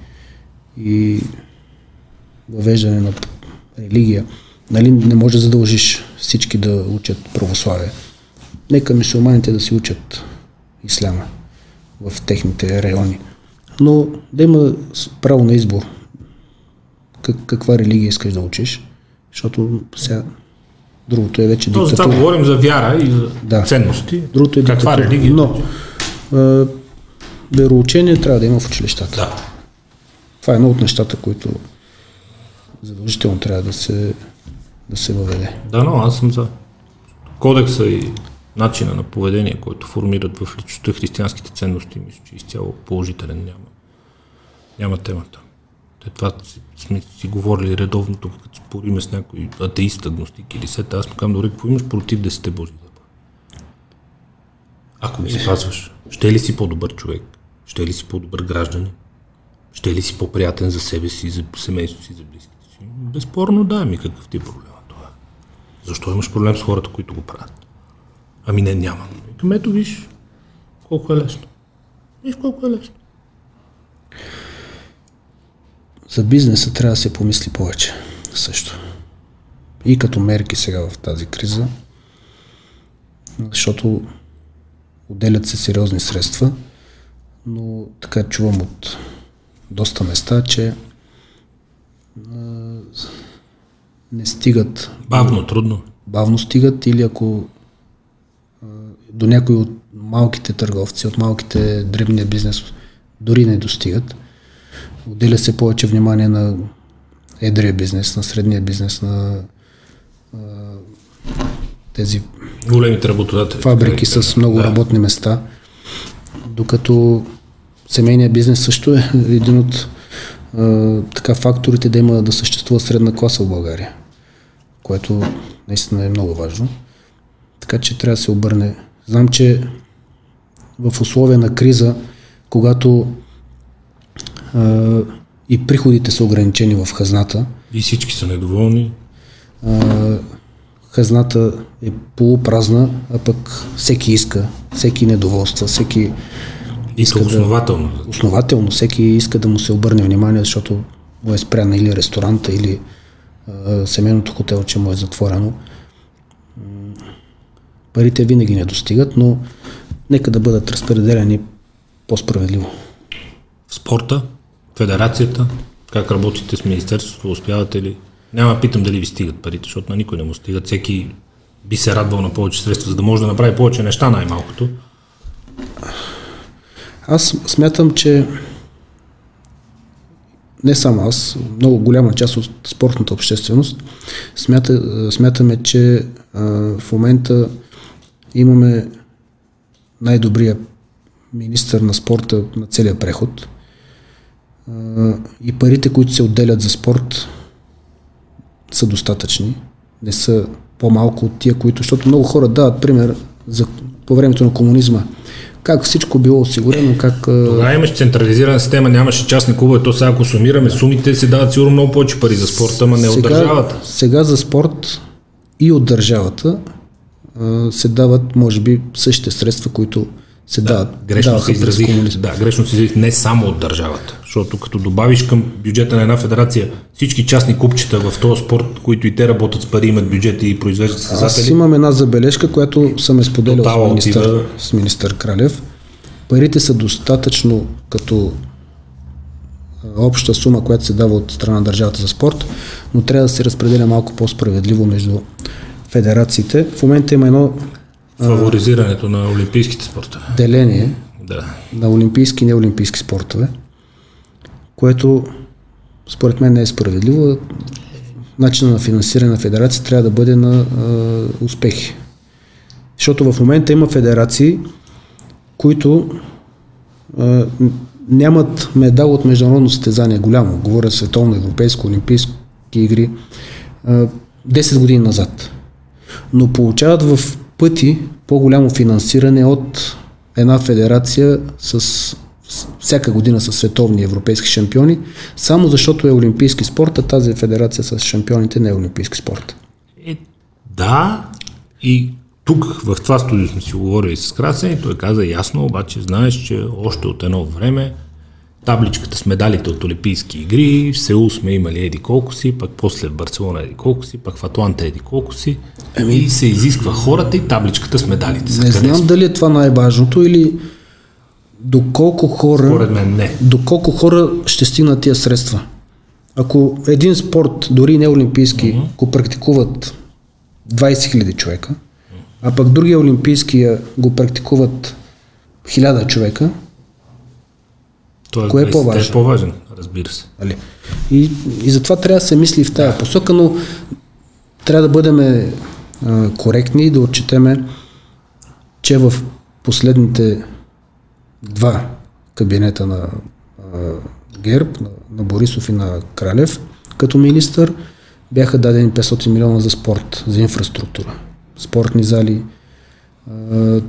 и въвеждане на религия. Нали, не може да задължиш всички да учат православие. Нека мисулманите да си учат исляма в техните райони. Но да има право на избор. Как, каква религия искаш да учиш, защото сега другото е вече То за това диктатура. говорим за вяра и за Да. ценности. Другото е Каква диктатура. религия? Но е, вероучение трябва да има в училищата. Да. Това е едно от нещата, които задължително трябва да се, да се въведе. Да, но аз съм за кодекса и начина на поведение, който формират в личността християнските ценности, мисля, че изцяло положителен няма. Няма темата. Това сме си говорили редовно тук, като спориме с някой атеист, агностик или сета. Аз му казвам, добре, какво имаш против десете Божи заповеди? Ако ги спазваш, ще ли си по-добър човек? Ще ли си по-добър гражданин? Ще ли си по-приятен за себе си, за семейството си, за близките си? Безспорно да, ми какъв ти е проблема това? Защо имаш проблем с хората, които го правят? Ами не, нямам. Викам, ето виж, колко е лесно. Виж колко е лесно. За бизнеса трябва да се помисли повече също. И като мерки сега в тази криза, защото отделят се сериозни средства, но така чувам от доста места, че не стигат Бавно, трудно. бавно стигат или ако до някои от малките търговци, от малките дребния бизнес дори не достигат. Отделя се повече внимание на едрия бизнес, на средния бизнес, на а, тези Големите работодатели. фабрики да с много да. работни места, докато семейният бизнес също е един от а, така факторите да има да съществува средна класа в България, което наистина е много важно. Така че трябва да се обърне. Знам, че в условия на криза, когато а, и приходите са ограничени в хазната, И всички са недоволни. а, хазната е полупразна, а пък всеки иска, всеки недоволства, всеки И Иска то да- основателно. основателно, всеки иска да му се обърне внимание, защото му е спряна или ресторанта, или а, семейното хотелче му е затворено. Парите винаги не достигат, но нека да бъдат разпределени по-справедливо. В спорта, федерацията, как работите с Министерството, успявате ли? Няма питам дали ви стигат парите, защото на никой не му стигат. Всеки би се радвал на повече средства, за да може да направи повече неща най-малкото. Аз смятам, че не само аз, много голяма част от спортната общественост, смята, смятаме, че а, в момента имаме най-добрия министър на спорта на целия преход. И парите, които се отделят за спорт, са достатъчни. Не са по-малко от тия, които, защото много хора дават пример за, по времето на комунизма как всичко било осигурено, как... Тогава имаш централизирана система, нямаше частни клубове, то сега ако сумираме сумите, се дават сигурно много повече пари за спорта, ама не сега, от държавата. Сега за спорт и от държавата се дават, може би, същите средства, които се да, дават. Грешно се изразих, да, грешно се изразих не само от държавата, защото като добавиш към бюджета на една федерация всички частни купчета в този спорт, които и те работят с пари, имат бюджети и произвеждат състезатели. Аз имам една забележка, която съм е споделял с министър, отива... с министър Кралев. Парите са достатъчно като обща сума, която се дава от страна на държавата за спорт, но трябва да се разпределя малко по-справедливо между федерациите. В момента има едно Фаворизирането на олимпийските спортове. Деление да. на олимпийски и неолимпийски спортове, което според мен не е справедливо. Начина на финансиране на федерация трябва да бъде на а, успехи. Защото в момента има федерации, които а, нямат медал от международно състезание голямо. Говоря световно, европейско, олимпийски игри. А, 10 години назад. Но получават в пъти по-голямо финансиране от една федерация с всяка година с световни европейски шампиони, само защото е олимпийски спорт, а тази федерация с шампионите не е олимпийски спорт. Е, да, и тук в това студио сме си говорили с Красен и той каза ясно, обаче знаеш, че още от едно време табличката с медалите от Олимпийски игри, в Сеул сме имали еди колко си, пък после в Барселона еди колко си, пък в Атланта еди колко си. Еми... И се изисква хората и табличката с медалите. Не знам сме. дали е това най-важното или доколко хора, Според мен не. доколко хора ще стигнат тия средства. Ако един спорт, дори не олимпийски, uh-huh. го практикуват 20 000 човека, а пък другия олимпийския го практикуват 1000 човека, той Кое е по-важен? е по-важен, разбира се. Али? И, и затова трябва да се мисли в тая посока, но трябва да бъдем а, коректни и да отчетеме, че в последните два кабинета на а, ГЕРБ, на, на Борисов и на Кралев, като министър, бяха дадени 500 милиона за спорт, за инфраструктура. Спортни зали,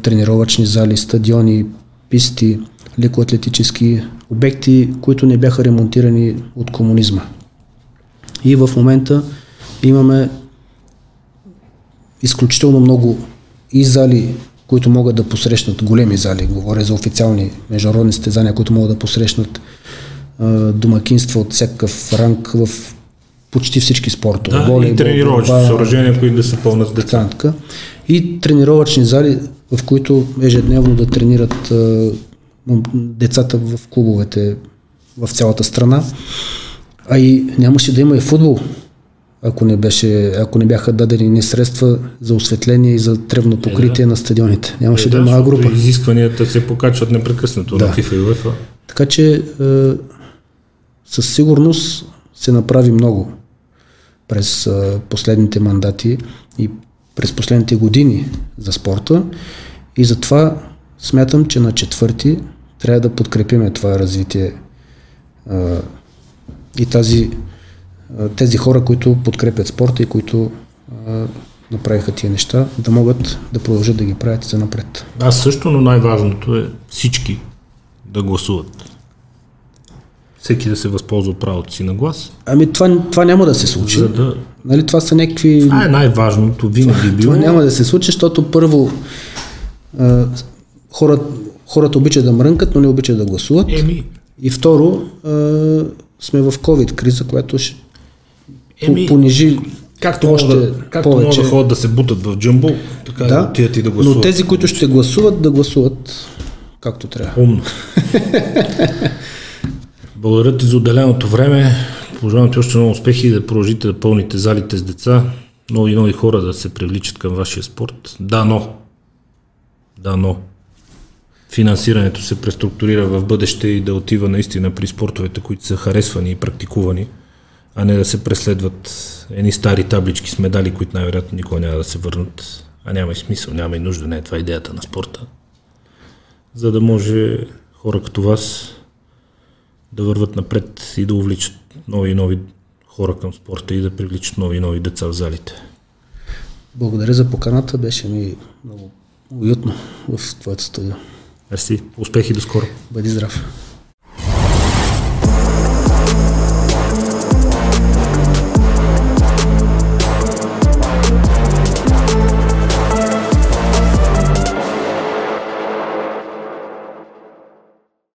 тренировъчни зали, стадиони, писти, лекоатлетически обекти, които не бяха ремонтирани от комунизма. И в момента имаме изключително много и зали, които могат да посрещнат големи зали, говоря за официални международни стезания, които могат да посрещнат домакинства от всякакъв ранг в почти всички спортове. Да, Волейбол, и тренировъчни съоръжения, които да са пълнат с деца. И тренировъчни зали, в които ежедневно да тренират децата в клубовете в цялата страна. А и нямаше да има и футбол, ако не, беше, ако не бяха дадени ни средства за осветление и за тревно покритие е, да. на стадионите. Нямаше е, да, да има група. Изискванията се покачват непрекъснато да. на FIFA и UEFA. Така че е, със сигурност се направи много през е, последните мандати и през последните години за спорта и затова смятам, че на четвърти трябва да подкрепиме това развитие а, и тази, а, тези хора, които подкрепят спорта и които а, направиха тия неща, да могат да продължат да ги правят за напред. Аз също, но най-важното е всички да гласуват. Всеки да се възползва от правото си на глас. Ами това, това няма да се случи. За да... Нали, това са някакви... Това е най-важното, винаги било. Това няма да се случи, защото първо хората, хората обичат да мрънкат, но не обичат да гласуват. Еми. И второ, а, сме в COVID-криза, която ще Еми, понижи Както още да, както повече. могат да ходят да се бутат в джамбо, така да, да отидат и да гласуват. Но тези, които ще гласуват, да гласуват както трябва. Умно. Благодаря ти за отделеното време. Пожелавам ти още много успехи и да продължите да пълните залите с деца, нови нови хора да се привличат към вашия спорт. Да, но. Да, но. Финансирането се преструктурира в бъдеще и да отива наистина при спортовете, които са харесвани и практикувани, а не да се преследват едни стари таблички с медали, които най-вероятно никога няма да се върнат. А няма и смисъл, няма и нужда, не е това идеята на спорта. За да може хора като вас да върват напред и да увличат нови и нови хора към спорта и да привличат нови и нови деца в залите. Благодаря за поканата, беше ми много уютно в твоята студия. Мерси, успехи до скоро. Бъди здрав.